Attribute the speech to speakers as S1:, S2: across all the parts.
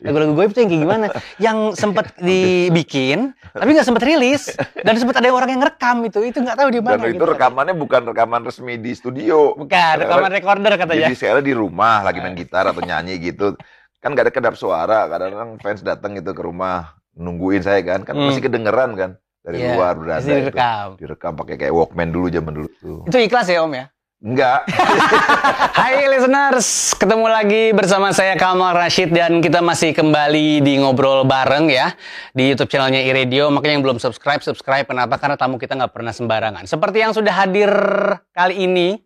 S1: lagu-lagu goib tuh yang kayak gimana yang sempat dibikin tapi nggak sempat rilis dan sempat ada orang yang ngerekam itu itu nggak tahu di mana
S2: Dan itu
S1: gitu.
S2: rekamannya bukan rekaman resmi di studio.
S1: bukan rekaman recorder katanya
S2: Jadi saya di rumah lagi main gitar atau nyanyi gitu. Kan gak ada kedap suara. Kadang-kadang fans datang gitu ke rumah nungguin saya kan. Kan
S1: Hmm.
S2: masih kedengeran kan dari
S1: Iya,
S2: luar berada
S1: pasti
S2: itu.
S1: direkam
S2: Direkam pakai kayak Walkman dulu zaman dulu tuh.
S1: itu ikhlas ya om ya
S2: Enggak.
S1: Hai listeners, ketemu lagi bersama saya Kamal Rashid dan kita masih kembali di ngobrol bareng ya di YouTube channelnya iRadio. Makanya yang belum subscribe, subscribe. Kenapa? Karena tamu kita nggak pernah sembarangan. Seperti yang sudah hadir kali ini,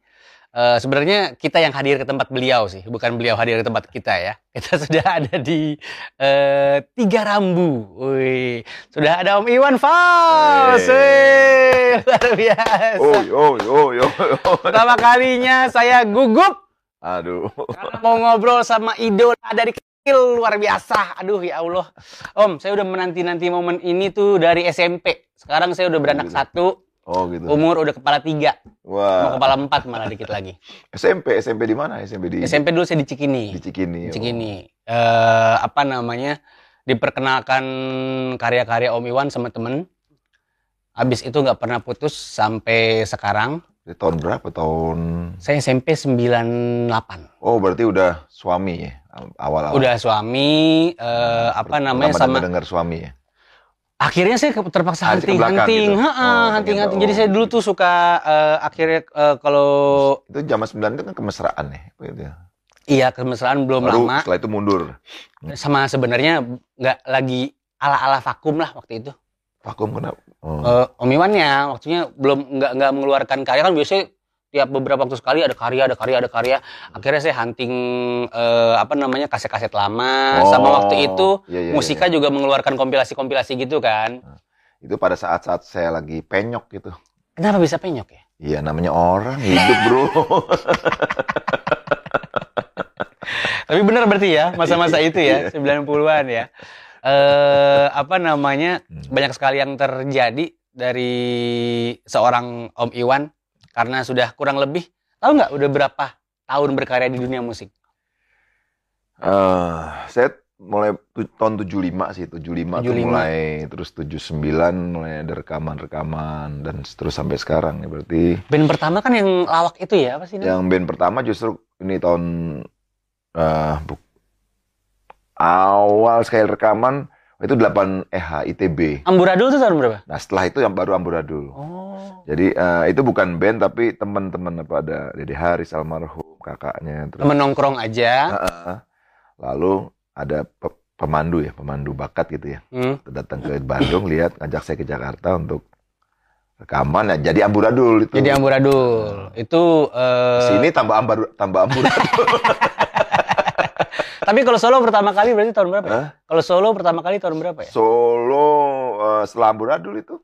S1: eh, sebenarnya kita yang hadir ke tempat beliau sih, bukan beliau hadir ke tempat kita ya. Kita sudah ada di eh, Tiga Rambu. Wih, sudah ada Om Iwan Fals.
S2: Hey.
S1: Wih, luar biasa.
S2: Oh, oh, oh, oh, oh.
S1: Pertama kalinya saya gugup
S2: Aduh.
S1: karena mau ngobrol sama idola dari kecil luar biasa. Aduh ya Allah. Om, saya udah menanti-nanti momen ini tuh dari SMP. Sekarang saya udah beranak satu,
S2: Oh gitu.
S1: umur udah kepala tiga, mau
S2: Wah.
S1: kepala empat malah dikit lagi.
S2: SMP, SMP di mana? SMP di
S1: SMP dulu saya di Cikini.
S2: di Cikini.
S1: Di
S2: oh.
S1: Cikini. Eh, apa namanya? Diperkenalkan karya-karya Om Iwan sama temen. Habis itu nggak pernah putus sampai sekarang.
S2: Di tahun berapa? Tahun
S1: Saya SMP 98.
S2: Oh, berarti udah suami ya? Awal-awal.
S1: Udah suami, eh, apa namanya sama
S2: dengar suami ya?
S1: Akhirnya saya terpaksa
S2: Ah, ke belakang
S1: hunting-hunting,
S2: gitu.
S1: Heeh,
S2: Oh,
S1: hunting-hunting.
S2: ternyata,
S1: Jadi
S2: oh,
S1: saya dulu tuh suka eh, akhirnya eh, kalau
S2: Itu zaman 9 itu kan kemesraan ya? Gitu ya.
S1: iya kemesraan belum
S2: Baru
S1: lama,
S2: setelah itu mundur.
S1: sama sebenarnya nggak lagi ala-ala vakum lah waktu itu.
S2: Vakum kenapa? Oh.
S1: Eh, Om Iwannya waktunya belum nggak nggak mengeluarkan karya kan biasanya tiap beberapa waktu sekali ada karya, ada karya, ada karya. Akhirnya saya hunting eh, apa namanya kaset-kaset lama. Sama
S2: Oh,
S1: waktu itu
S2: iya, iya,
S1: Musika
S2: iya.
S1: juga mengeluarkan kompilasi-kompilasi gitu kan.
S2: Itu pada saat-saat saya lagi penyok gitu.
S1: Kenapa bisa penyok ya?
S2: Iya namanya orang hidup bro.
S1: Tapi benar berarti ya masa-masa itu ya
S2: Iya.
S1: 90-an ya. Eh apa namanya
S2: Hmm.
S1: banyak sekali yang terjadi dari seorang Om Iwan karena sudah kurang lebih tahu nggak udah berapa tahun berkarya di dunia musik?
S2: Eh, saya mulai tahun 75 sih, 75, tuh
S1: 75.
S2: mulai terus 79 mulai ada rekaman-rekaman dan terus sampai sekarang ya berarti
S1: Band pertama kan yang lawak itu ya apa sih?
S2: yang band pertama justru ini tahun eh bu- awal sekali rekaman itu 8 EH ITB.
S1: Amburadul itu tahun berapa?
S2: Nah setelah itu yang baru Amburadul.
S1: Oh.
S2: Jadi eh, itu bukan band tapi teman-teman apa ada Dede Haris almarhum kakaknya terus
S1: Temen nongkrong aja.
S2: Heeh. lalu ada pe- pemandu ya pemandu bakat gitu ya
S1: Hmm.
S2: datang ke Bandung lihat ngajak saya ke Jakarta untuk rekaman ya jadi amburadul itu
S1: Jadi amburadul itu eh,
S2: sini tambah ambar tambah amburadul
S1: Tapi kalau solo pertama kali berarti tahun berapa? ya?
S2: Hah?
S1: Kalau solo pertama kali tahun berapa ya?
S2: solo eh, setelah amburadul itu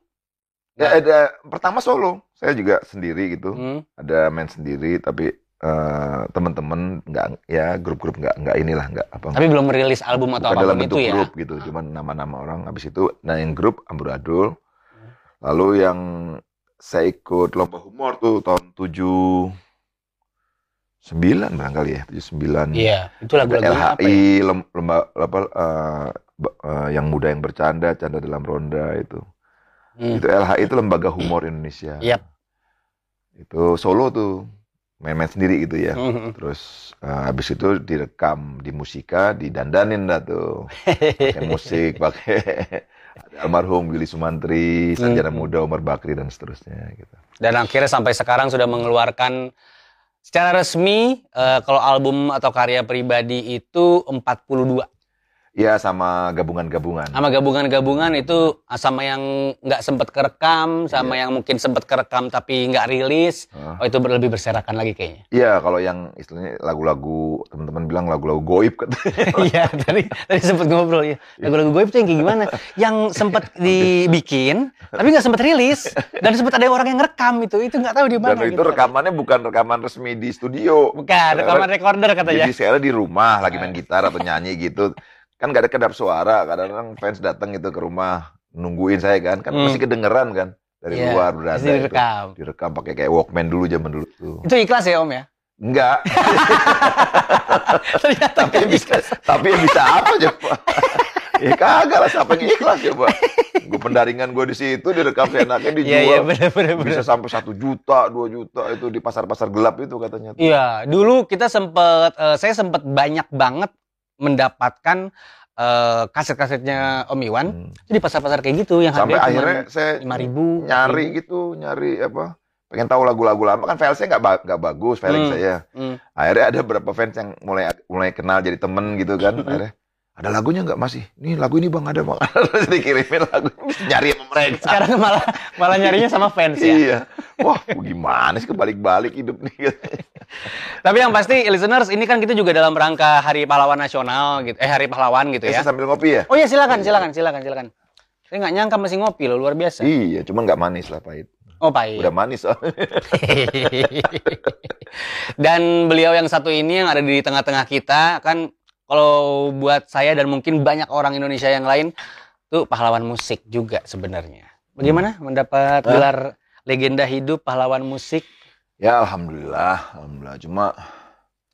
S2: ya ada pertama solo saya juga sendiri gitu
S1: Hmm.
S2: ada main sendiri tapi eh, teman-teman nggak ya grup-grup nggak nggak inilah nggak apa
S1: Tapi belum merilis album atau
S2: bukan dalam
S1: apa pun
S2: bentuk
S1: itu ya.
S2: grup gitu cuman nama-nama orang habis itu nah yang grup amburadul lalu yang saya ikut lomba humor tuh tahun 79 barangkali ya 79
S1: Iya, itu lagu-lagunya apa
S2: LHI
S1: ya?
S2: lem- lomba apa eh, ba- eh, yang muda yang bercanda canda dalam ronda itu
S1: Hmm.
S2: itu LHI itu lembaga humor Indonesia
S1: Yap.
S2: itu solo tuh main-main sendiri gitu ya
S1: Hmm.
S2: terus eh, habis itu direkam di musika didandanin dah tuh pakai musik pakai almarhum Willy Sumantri sarjana
S1: Hmm.
S2: muda Umar Bakri dan seterusnya gitu
S1: Dan akhirnya sampai sekarang sudah mengeluarkan secara resmi eh, kalau album atau karya pribadi itu 42.
S2: Ya sama gabungan-gabungan
S1: Sama gabungan-gabungan itu ah, sama yang nggak sempat kerekam, sama yang mungkin sempat kerekam tapi nggak rilis.
S2: Hah?
S1: Oh itu lebih berserakan lagi kayaknya.
S2: Iya kalau yang istilahnya lagu-lagu teman-teman bilang lagu-lagu goib katanya
S1: Iya, tadi tadi sempat ngobrol ya. Lagu-lagu goib tuh yang kayak gimana? Yang sempat dibikin tapi nggak sempat rilis dan sempat ada orang yang ngerekam itu. Itu nggak tahu di mana.
S2: dan itu
S1: gitu.
S2: rekamannya bukan rekaman resmi di studio
S1: Bukan, rekaman recorder katanya.
S2: Jadi saya di rumah lagi main gitar atau nyanyi gitu. Kan gak ada kedap suara. Kadang-kadang fans datang gitu ke rumah nungguin saya kan. Kan
S1: Hmm.
S2: masih kedengeran kan dari
S1: Iya,
S2: luar berada
S1: Pasti
S2: itu.
S1: direkam.
S2: Direkam pakai kayak Walkman dulu zaman dulu tuh.
S1: Itu ikhlas ya Om ya?
S2: Enggak.
S1: Ternyata
S2: tapi yang bisa, tapi yang bisa apa coba? ya kagak lah, siapa yang ikhlas coba? Gue pendaringan gue di situ direkam enaknya dijual.
S1: Iya, iya, bener, bener,
S2: Bisa
S1: bener.
S2: sampai satu juta, dua juta itu di pasar-pasar gelap itu katanya.
S1: Iya, dulu kita sempet, eh, saya sempet banyak banget mendapatkan eh, kaset-kasetnya Om Iwan
S2: Hmm.
S1: itu di pasar-pasar kayak gitu yang
S2: Sampai akhirnya saya
S1: ribu.
S2: nyari gitu, nyari apa? Pengen tahu lagu-lagu lama kan filesnya nggak ba- nggak bagus filing
S1: Hmm.
S2: saya.
S1: Hmm.
S2: Akhirnya ada beberapa fans yang mulai mulai kenal jadi temen gitu kan. Akhirnya ada lagunya nggak masih? Nih lagu ini bang ada bang. Terus dikirimin lagu nyari sama mereka.
S1: Sekarang malah malah nyarinya sama fans ya.
S2: Iya. Wah, gimana sih kebalik-balik hidup nih.
S1: Tapi yang pasti listeners ini kan kita juga dalam rangka Hari Pahlawan Nasional gitu. Eh Hari Pahlawan gitu
S2: Eh,
S1: ya.
S2: saya sambil ngopi ya?
S1: Oh iya silakan silakan silakan silakan. Saya nggak nyangka masih ngopi loh luar biasa.
S2: Iya, cuma nggak manis lah pahit.
S1: Oh pahit.
S2: Udah manis soalnya.
S1: dan beliau yang satu ini yang ada di tengah-tengah kita kan kalau buat saya dan mungkin banyak orang Indonesia yang lain tuh pahlawan musik juga sebenarnya. Bagaimana mendapat
S2: Hah?
S1: gelar legenda hidup pahlawan musik?
S2: Ya alhamdulillah, alhamdulillah. Cuma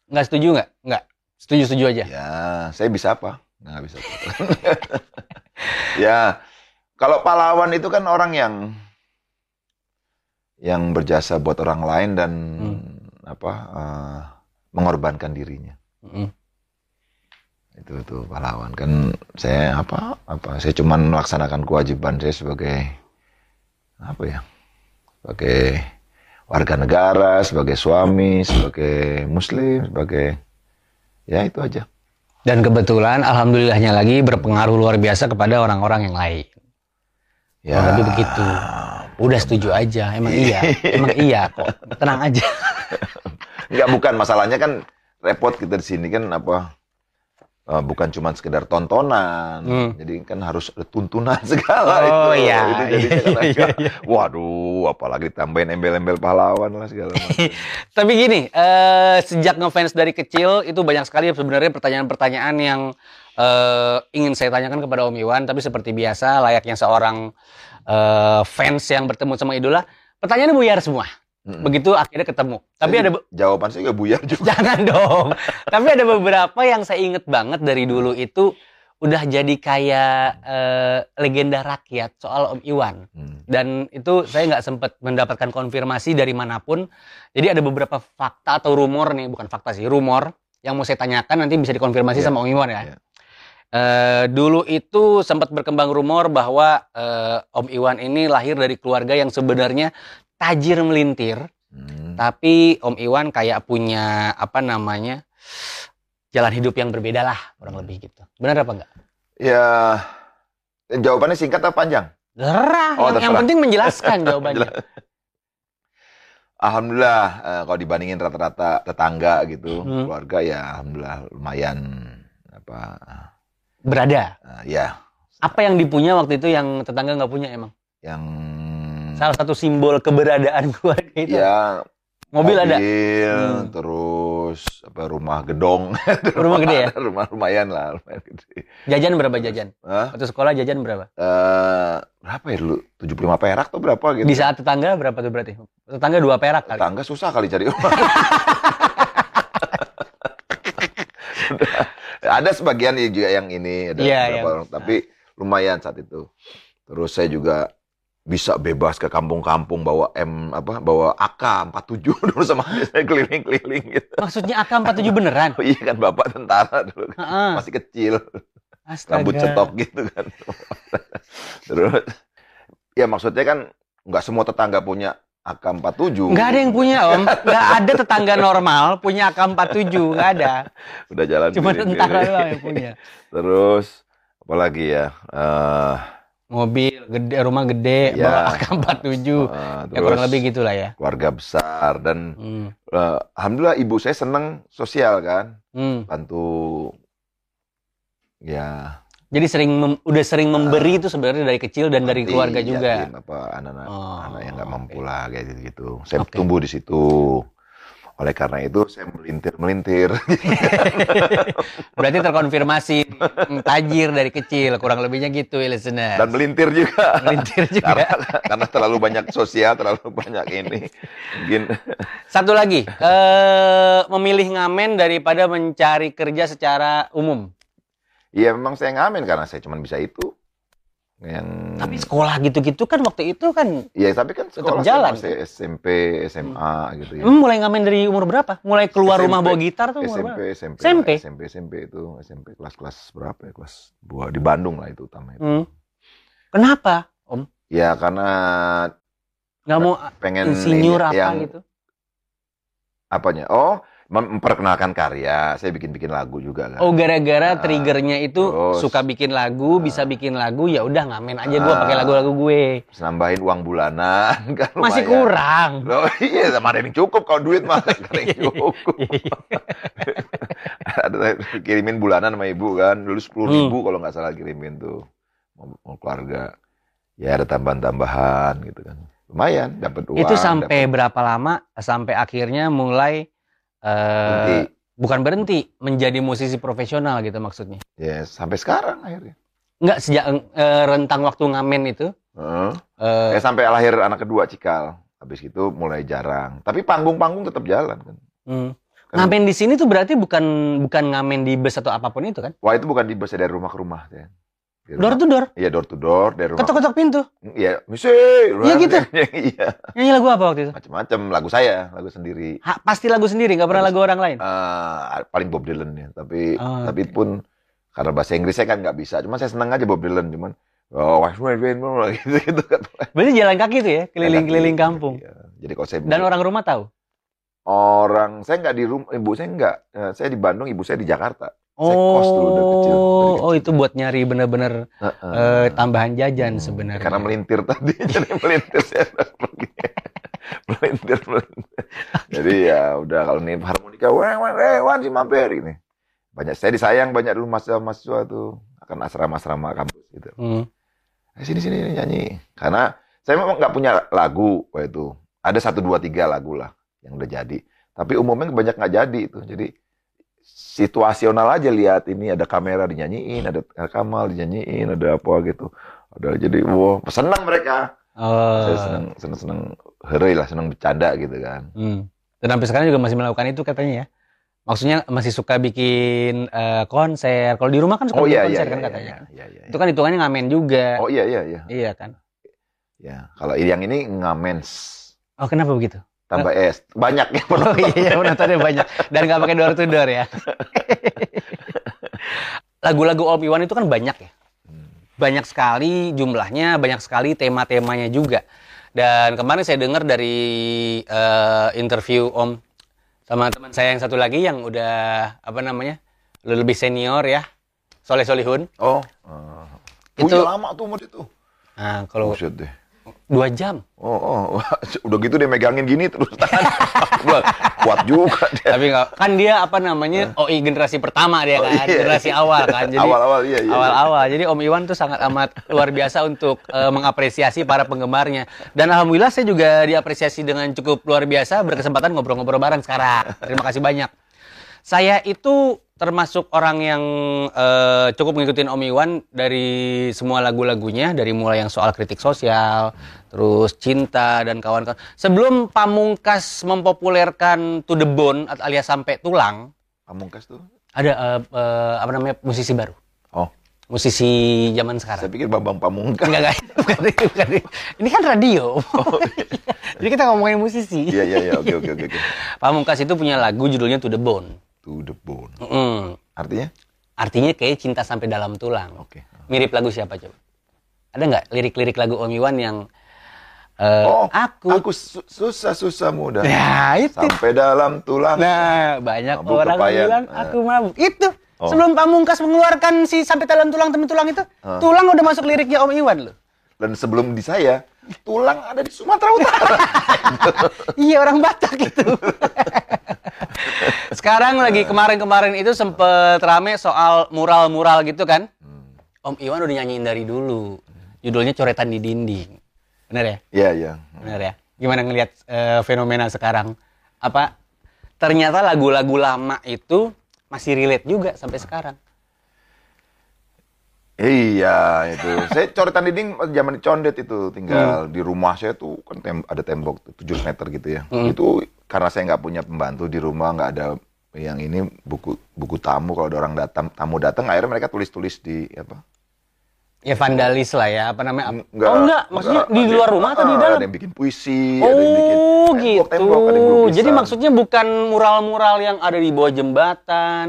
S1: Nggak setuju nggak? Nggak. Setuju-setuju aja.
S2: ya saya bisa apa? Nggak bisa. apa. ya kalau pahlawan itu kan orang yang yang berjasa buat orang lain dan
S1: Hmm.
S2: apa eh, mengorbankan dirinya.
S1: Mm.
S2: Itu itu pahlawan kan saya apa apa saya cuman melaksanakan kewajiban saya sebagai apa ya sebagai warga negara sebagai suami sebagai muslim sebagai ya itu aja
S1: Dan kebetulan alhamdulillahnya lagi berpengaruh luar biasa kepada orang-orang yang lain.
S2: ya
S1: lebih begitu. Udah setuju aja, emang iya, emang iya kok. Tenang aja.
S2: nggak bukan masalahnya kan repot kita di sini kan apa eh, bukan cuma sekedar tontonan
S1: Hmm.
S2: jadi kan harus ada tuntunan segala
S1: Oh,
S2: itu
S1: iya.
S2: itu
S1: Iya,
S2: agak,
S1: iya,
S2: waduh apalagi tambahin embel-embel pahlawan lah segala macam
S1: Tapi gini, eh, sejak ngefans dari kecil itu banyak sekali sebenarnya pertanyaan-pertanyaan yang eh, ingin saya tanyakan kepada Om Iwan. Tapi seperti biasa, layaknya seorang eh, fans yang bertemu sama idola, pertanyaannya buyar semua.
S2: Mm-mm.
S1: Begitu akhirnya ketemu. Tapi
S2: Jadi,
S1: ada
S2: jawaban saya juga buyar juga.
S1: jangan dong. Tapi ada beberapa yang saya inget banget dari dulu itu udah jadi kayak eh, legenda rakyat soal Om Iwan.
S2: Hmm.
S1: dan itu saya nggak sempat mendapatkan konfirmasi dari mana pun. Jadi ada beberapa fakta atau rumor nih, bukan fakta sih, rumor yang mau saya tanyakan nanti bisa dikonfirmasi
S2: Iya,
S1: sama Om Iwan ya.
S2: iya.
S1: Eh, dulu itu sempat berkembang rumor bahwa eh, Om Iwan ini lahir dari keluarga yang sebenarnya tajir melintir,
S2: Hmm.
S1: tapi Om Iwan kayak punya apa namanya jalan hidup yang berbeda lah, kurang lebih gitu. Benar apa enggak?
S2: Ya, jawabannya singkat atau panjang?
S1: Gerah,
S2: Oh,
S1: yang, yang penting menjelaskan jawabannya.
S2: Alhamdulillah, eh, kalau dibandingin rata-rata tetangga gitu,
S1: Hmm.
S2: keluarga ya alhamdulillah lumayan apa?
S1: Berada.
S2: eh, ya,
S1: Apa yang dipunya waktu itu yang tetangga nggak punya emang?
S2: yang
S1: Salah satu simbol keberadaan keluarga itu.
S2: ya
S1: mobil, ada.
S2: mobil,
S1: Hmm.
S2: terus apa rumah gedong,
S1: Rumah gede ya?
S2: rumah lumayan lah, lumayan gede.
S1: Jajan berapa jajan?
S2: Hah?
S1: Waktu sekolah jajan berapa?
S2: Eh, berapa ya dulu? 75 perak tuh berapa gitu?
S1: Di saat tetangga berapa tuh berarti? Tetangga dua perak kali.
S2: Tetangga susah kali cari uang. ada sebagian ya juga yang ini ada
S1: Iya,
S2: beberapa
S1: iya.
S2: orang, tapi lumayan saat itu. Terus saya juga bisa bebas ke kampung-kampung bawa M apa bawa AK 47 dulu sama saya keliling-keliling gitu.
S1: Maksudnya AK-47 beneran?
S2: Oh, iya kan bapak tentara dulu kan.
S1: Heeh.
S2: masih kecil,
S1: Astaga.
S2: rambut cetok gitu kan. Terus ya maksudnya kan nggak semua tetangga punya AK47.
S1: Nggak ada yang punya om. Nggak ada tetangga normal punya AK-47. Nggak ada.
S2: Udah jalan
S1: Cuma tentara doang yang punya.
S2: Terus apalagi ya? Eh
S1: Mobil gede, rumah gede,
S2: Iya.
S1: bawa AK-47.
S2: eh,
S1: Ya
S2: terus
S1: kurang lebih gitulah ya.
S2: keluarga besar dan
S1: Hmm.
S2: eh, alhamdulillah ibu saya seneng sosial kan,
S1: Hmm.
S2: bantu ya
S1: Jadi sering mem- udah sering memberi itu sebenarnya dari kecil dan dari
S2: nanti
S1: keluarga juga.
S2: yatim, apa anak-anak
S1: Oh,
S2: anak yang nggak mampu
S1: oke.
S2: lah kayak gitu gitu. Saya
S1: Oke.
S2: tumbuh di situ. Oleh karena itu saya melintir-melintir.
S1: Berarti terkonfirmasi mm, tajir dari kecil, kurang lebihnya gitu ya listener.
S2: Dan melintir juga.
S1: Melintir juga.
S2: karena, karena terlalu banyak sosial, terlalu banyak ini. Mungkin
S1: Satu lagi, eh, memilih ngamen daripada mencari kerja secara umum.
S2: Iya memang saya ngamen karena saya cuma bisa itu. Yang
S1: Tapi sekolah gitu-gitu kan waktu itu kan
S2: Iya tapi kan sekolah
S1: jalan,
S2: masih SMP, SMA gitu ya.
S1: hmm, mulai ngamen dari umur berapa? Mulai keluar
S2: SMP,
S1: rumah bawa gitar tuh umur
S2: SMP,
S1: berapa?
S2: SMP,
S1: SMP?
S2: lah, SMP, SMP itu SMP kelas-kelas berapa ya? Kelas dua di Bandung lah itu utama itu.
S1: Hmm. Kenapa? Om,
S2: Ya karena
S1: nggak mau
S2: pengen
S1: insinyur
S2: ini
S1: apa
S2: yang
S1: gitu?
S2: apanya? Oh, memperkenalkan karya. Saya bikin-bikin lagu juga kan.
S1: Oh gara-gara
S2: Nah,
S1: triggernya itu
S2: terus.
S1: suka bikin lagu, bisa bikin lagu, ya udah ngamen aja gua
S2: Ah.
S1: pakai lagu-lagu gue.
S2: Nambahin uang bulanan kan
S1: Masih
S2: lumayan.
S1: kurang.
S2: Loh, iya sama ada yang cukup kalau duit mah ada yang cukup. ada kirimin bulanan sama ibu kan dulu sepuluh
S1: Hmm.
S2: ribu kalau nggak salah kirimin tuh mau, keluarga ya ada tambahan-tambahan gitu kan lumayan dapat uang
S1: itu sampai
S2: dapat-
S1: berapa lama? Sampai akhirnya mulai eh,
S2: Berhenti.
S1: bukan berhenti menjadi musisi profesional gitu maksudnya.
S2: ya sampai sekarang akhirnya
S1: Enggak sejak eh, rentang waktu ngamen itu.
S2: Heeh.
S1: eh,
S2: ya sampai lahir anak kedua cikal habis itu mulai jarang tapi panggung-panggung tetap jalan kan
S1: hmm.
S2: Kan-
S1: Ngamen di sini tuh berarti bukan bukan ngamen di bus atau apa pun itu kan?
S2: wah itu bukan di bus dari rumah ke rumah ya Di
S1: Door to door,
S2: Iya door to door dari rumah.
S1: ketok-ketok pintu.
S2: Iya, misi.
S1: Iya gitu?
S2: Iya.
S1: Nyanyi lagu apa waktu itu?
S2: Macam-macam lagu saya, lagu sendiri.
S1: Ha, pasti lagu sendiri, nggak pernah lagu orang lain.
S2: Eh, paling Bob Dylan ya, tapi
S1: Oh,
S2: tapi pun karena bahasa Inggris saya kan nggak bisa. Cuma saya senang aja Bob Dylan, cuman oh, wah, gitu gitu.
S1: Berarti jalan kaki tuh ya, keliling-keliling kampung.
S2: iya. Jadi kalau saya
S1: Dan orang rumah tahu.
S2: orang saya nggak di rumah, ibu saya nggak, Eh, saya di Bandung, ibu saya di Jakarta.
S1: Oh,
S2: Saya kos dulu dari kecil, dari
S1: oh itu buat nyari bener-bener
S2: Heeh.
S1: eh, tambahan jajan
S2: Hmm,
S1: sebenarnya.
S2: Karena melintir tadi, jadi melintir saya pergi. melintir, melintir. Jadi ya udah kalau nih harmonika, wah, wah, wah, wah, si mampir ini. Banyak saya disayang banyak dulu mahasiswa-mahasiswa tuh akan asrama-asrama kampus gitu.
S1: Hmm.
S2: Eh, sini sini nyanyi. Karena saya memang nggak punya lagu waktu itu. Ada satu dua tiga lagu lah yang udah jadi. Tapi umumnya banyak nggak jadi itu. Jadi situasional aja lihat ini ada kamera dinyanyiin, ada Kamal dinyanyiin, ada apa gitu. Ada jadi wow senang mereka.
S1: Oh.
S2: Saya senang senang senang lah, senang bercanda gitu kan.
S1: Hmm. Dan sampai sekarang juga masih melakukan itu katanya ya. Maksudnya masih suka bikin eh, konser. Kalau di rumah kan suka
S2: Oh
S1: bikin
S2: iya iya
S1: konser
S2: iya,
S1: kan
S2: iya,
S1: katanya.
S2: iya, iya,
S1: Itu kan hitungannya ngamen juga.
S2: Oh iya iya iya.
S1: Iya kan.
S2: Ya, kalau yang ini ngamens
S1: Oh kenapa begitu?
S2: Tambah es. Banyak ya
S1: Oh iya penontonnya banyak dan nggak pakai door to door ya. Lagu-lagu Om Iwan itu kan banyak ya.
S2: Hmm.
S1: Banyak sekali jumlahnya, banyak sekali tema-temanya juga. Dan kemarin saya dengar dari eh, interview Om sama teman saya yang satu lagi yang udah apa namanya lebih senior ya, Soleh Solihun.
S2: Oh. Uh,
S1: Itu-
S2: itu lama tuh umur itu.
S1: Nah kalau
S2: Buset deh.
S1: Dua jam,
S2: Oh, oh, udah gitu dia megangin gini terus tangan. Kuat juga dia.
S1: tapi nggak kan dia apa namanya OI generasi pertama dia
S2: Oh,
S1: kan,
S2: iya.
S1: generasi awal kan. Jadi
S2: Awal-awal iya iya.
S1: awal-awal. Jadi Om Iwan tuh sangat amat luar biasa untuk eh, mengapresiasi para penggemarnya. Dan alhamdulillah saya juga diapresiasi dengan cukup luar biasa berkesempatan ngobrol-ngobrol bareng sekarang. Terima kasih banyak. Saya itu termasuk orang yang eh, cukup ngikutin Om Iwan dari semua lagu-lagunya, dari mulai yang soal kritik sosial, terus cinta dan kawan-kawan. Sebelum Pamungkas mempopulerkan To The Bone alias sampai tulang,
S2: Pamungkas tuh.
S1: ada eh, eh, apa namanya musisi baru
S2: Oh,
S1: musisi zaman sekarang.
S2: saya pikir Bambang Pamungkas.
S1: Enggak, enggak, bukan, bukan. Ini kan radio. Jadi kita ngomongin musisi.
S2: Iya iya iya, oke oke oke oke.
S1: Pamungkas itu punya lagu judulnya To The Bone.
S2: To the bone.
S1: Mm.
S2: Artinya?
S1: Artinya kayak cinta sampai dalam tulang.
S2: Oke.
S1: Mirip lagu siapa coba? Ada nggak lirik-lirik lagu Om Iwan yang eh,
S2: Oh,
S1: aku?
S2: Aku su- susah-susah muda.
S1: Nah, itu.
S2: Sampai dalam tulang.
S1: Nah, banyak
S2: Mabuk
S1: orang
S2: kepayan.
S1: bilang aku mabuk. Itu.
S2: Oh.
S1: Sebelum Pamungkas mengeluarkan si sampai dalam tulang temen tulang itu,
S2: Ah.
S1: tulang udah masuk liriknya Om Iwan loh.
S2: Dan sebelum di saya, tulang ada di Sumatera Utara.
S1: Iya orang Batak itu. Sekarang lagi kemarin-kemarin itu sempet rame soal mural-mural gitu kan. Om Iwan udah nyanyiin dari dulu. Judulnya Coretan di Dinding. Bener ya?
S2: Iya iya.
S1: Bener ya? Gimana ngelihat eh, fenomena sekarang? Apa ternyata lagu-lagu lama itu masih relate juga sampai sekarang.
S2: Iya itu. saya coretan dinding zaman condet itu
S1: Hmm.
S2: tinggal di rumah saya tuh kan tem- ada tembok 7 meter gitu ya.
S1: Hmm.
S2: Itu karena saya nggak punya pembantu di rumah nggak ada yang ini buku buku tamu kalau ada orang datang tamu datang akhirnya mereka tulis-tulis di apa?
S1: Ya vandalis lah ya, apa namanya?
S2: Enggak,
S1: oh enggak, maksudnya di
S2: ada-
S1: luar rumah atau di
S2: ah,
S1: dalam?
S2: Ada yang bikin puisi, ada yang bikin
S1: Oh
S2: tembok,
S1: gitu.
S2: tembok, ada yang lukisan.
S1: Jadi maksudnya bukan mural-mural yang ada di bawah jembatan.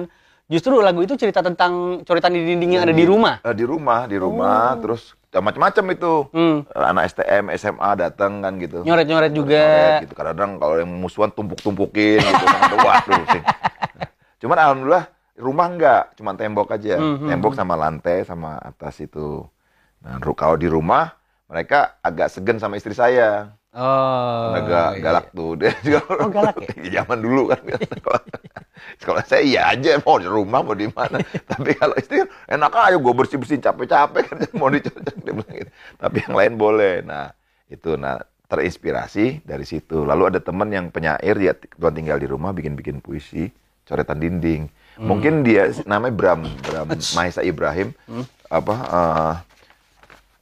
S1: Justru lagu itu cerita tentang coretan di dinding yang ada di rumah.
S2: Eh, di rumah, di rumah, terus ya macam-macam itu.
S1: Hmm.
S2: Anak STM, SMA datang kan gitu.
S1: Nyoret-nyoret juga.
S2: Nyoret gitu. Kadang-kadang kalau yang musuhan tumpuk-tumpukin gitu. Kadang-kadang, Waduh sih. Cuman alhamdulillah rumah enggak, cuma tembok aja.
S1: Hmm,
S2: Tembok sama lantai sama atas itu. Nah, kalau di rumah mereka agak segan sama istri saya.
S1: Oh.
S2: agak
S1: iya.
S2: galak tuh dia juga.
S1: Oh, galak ya?
S2: Zaman dulu kan. Kalau- saya iya aja mau di rumah mau di mana. Tapi kalau istri kan, enak aja gue bersih bersihin capek-capek kan mau dicocok dia bilang gitu. Tapi yang lain boleh. Nah itu nah terinspirasi dari situ. Lalu ada teman yang penyair dia tuan tinggal di rumah bikin-bikin puisi coretan dinding.
S1: Hmm.
S2: Mungkin dia namanya Bram Bram Mahesa Ibrahim
S1: Hmm.
S2: apa eh,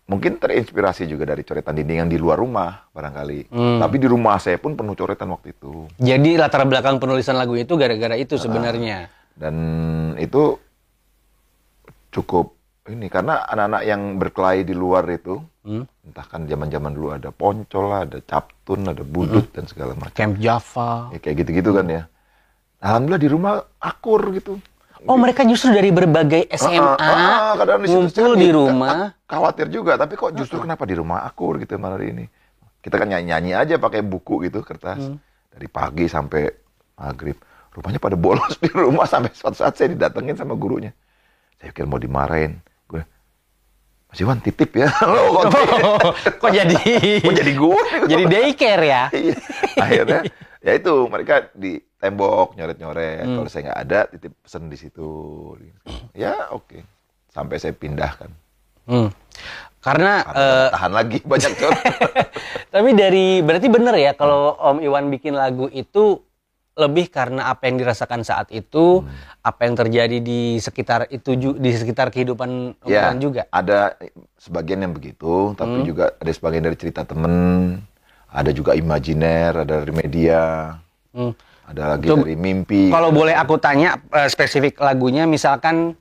S2: mungkin terinspirasi juga dari coretan dinding yang di luar rumah barangkali.
S1: Hmm.
S2: Tapi di rumah saya pun penuh coretan waktu itu.
S1: Jadi latar belakang penulisan lagu itu gara-gara itu sebenarnya.
S2: Dan itu cukup ini karena anak-anak yang berkelahi di luar itu
S1: Hmm.
S2: entah kan zaman-zaman dulu ada poncol lah, ada captun, ada budut dan segala macam.
S1: Camp Java.
S2: Ya, kayak gitu-gitu kan ya. Alhamdulillah di rumah akur gitu.
S1: Oh, mereka justru dari berbagai SMA
S2: kadang di situ
S1: ngumpul di rumah.
S2: Khawatir juga, tapi kok justru kenapa di rumah akur gitu malam ini. Kita kan nyanyi-nyanyi aja pakai buku gitu, kertas.
S1: Hmm.
S2: Dari pagi sampai maghrib. Rupanya pada bolos di rumah sampai suatu saat saya didatengin sama gurunya. Saya pikir mau dimarahin. Gue, Mas Iwan titip ya. Loh, kok,
S1: Kok jadi
S2: kok jadi gue?
S1: jadi daycare ya?
S2: Iya. Akhirnya ya itu mereka di tembok nyoret-nyoret.
S1: Hmm.
S2: Kalau saya nggak ada titip pesen di situ. Ya oke. Sampai saya pindahkan.
S1: Hmm. Karena
S2: Karena
S1: eh,
S2: tahan lagi banyak coret.
S1: tapi dari berarti bener ya kalau Om Iwan bikin lagu itu lebih karena apa yang dirasakan saat itu, apa yang terjadi di sekitar itu di sekitar kehidupan Om
S2: ya
S1: Iwan juga.
S2: ada sebagian yang begitu, tapi
S1: Hmm.
S2: juga ada sebagian dari cerita temen, ada juga imajiner, ada dari media,
S1: Hmm.
S2: Ada lagi
S1: Coba-
S2: dari mimpi.
S1: Kalau boleh aku tanya eh, spesifik lagunya, misalkan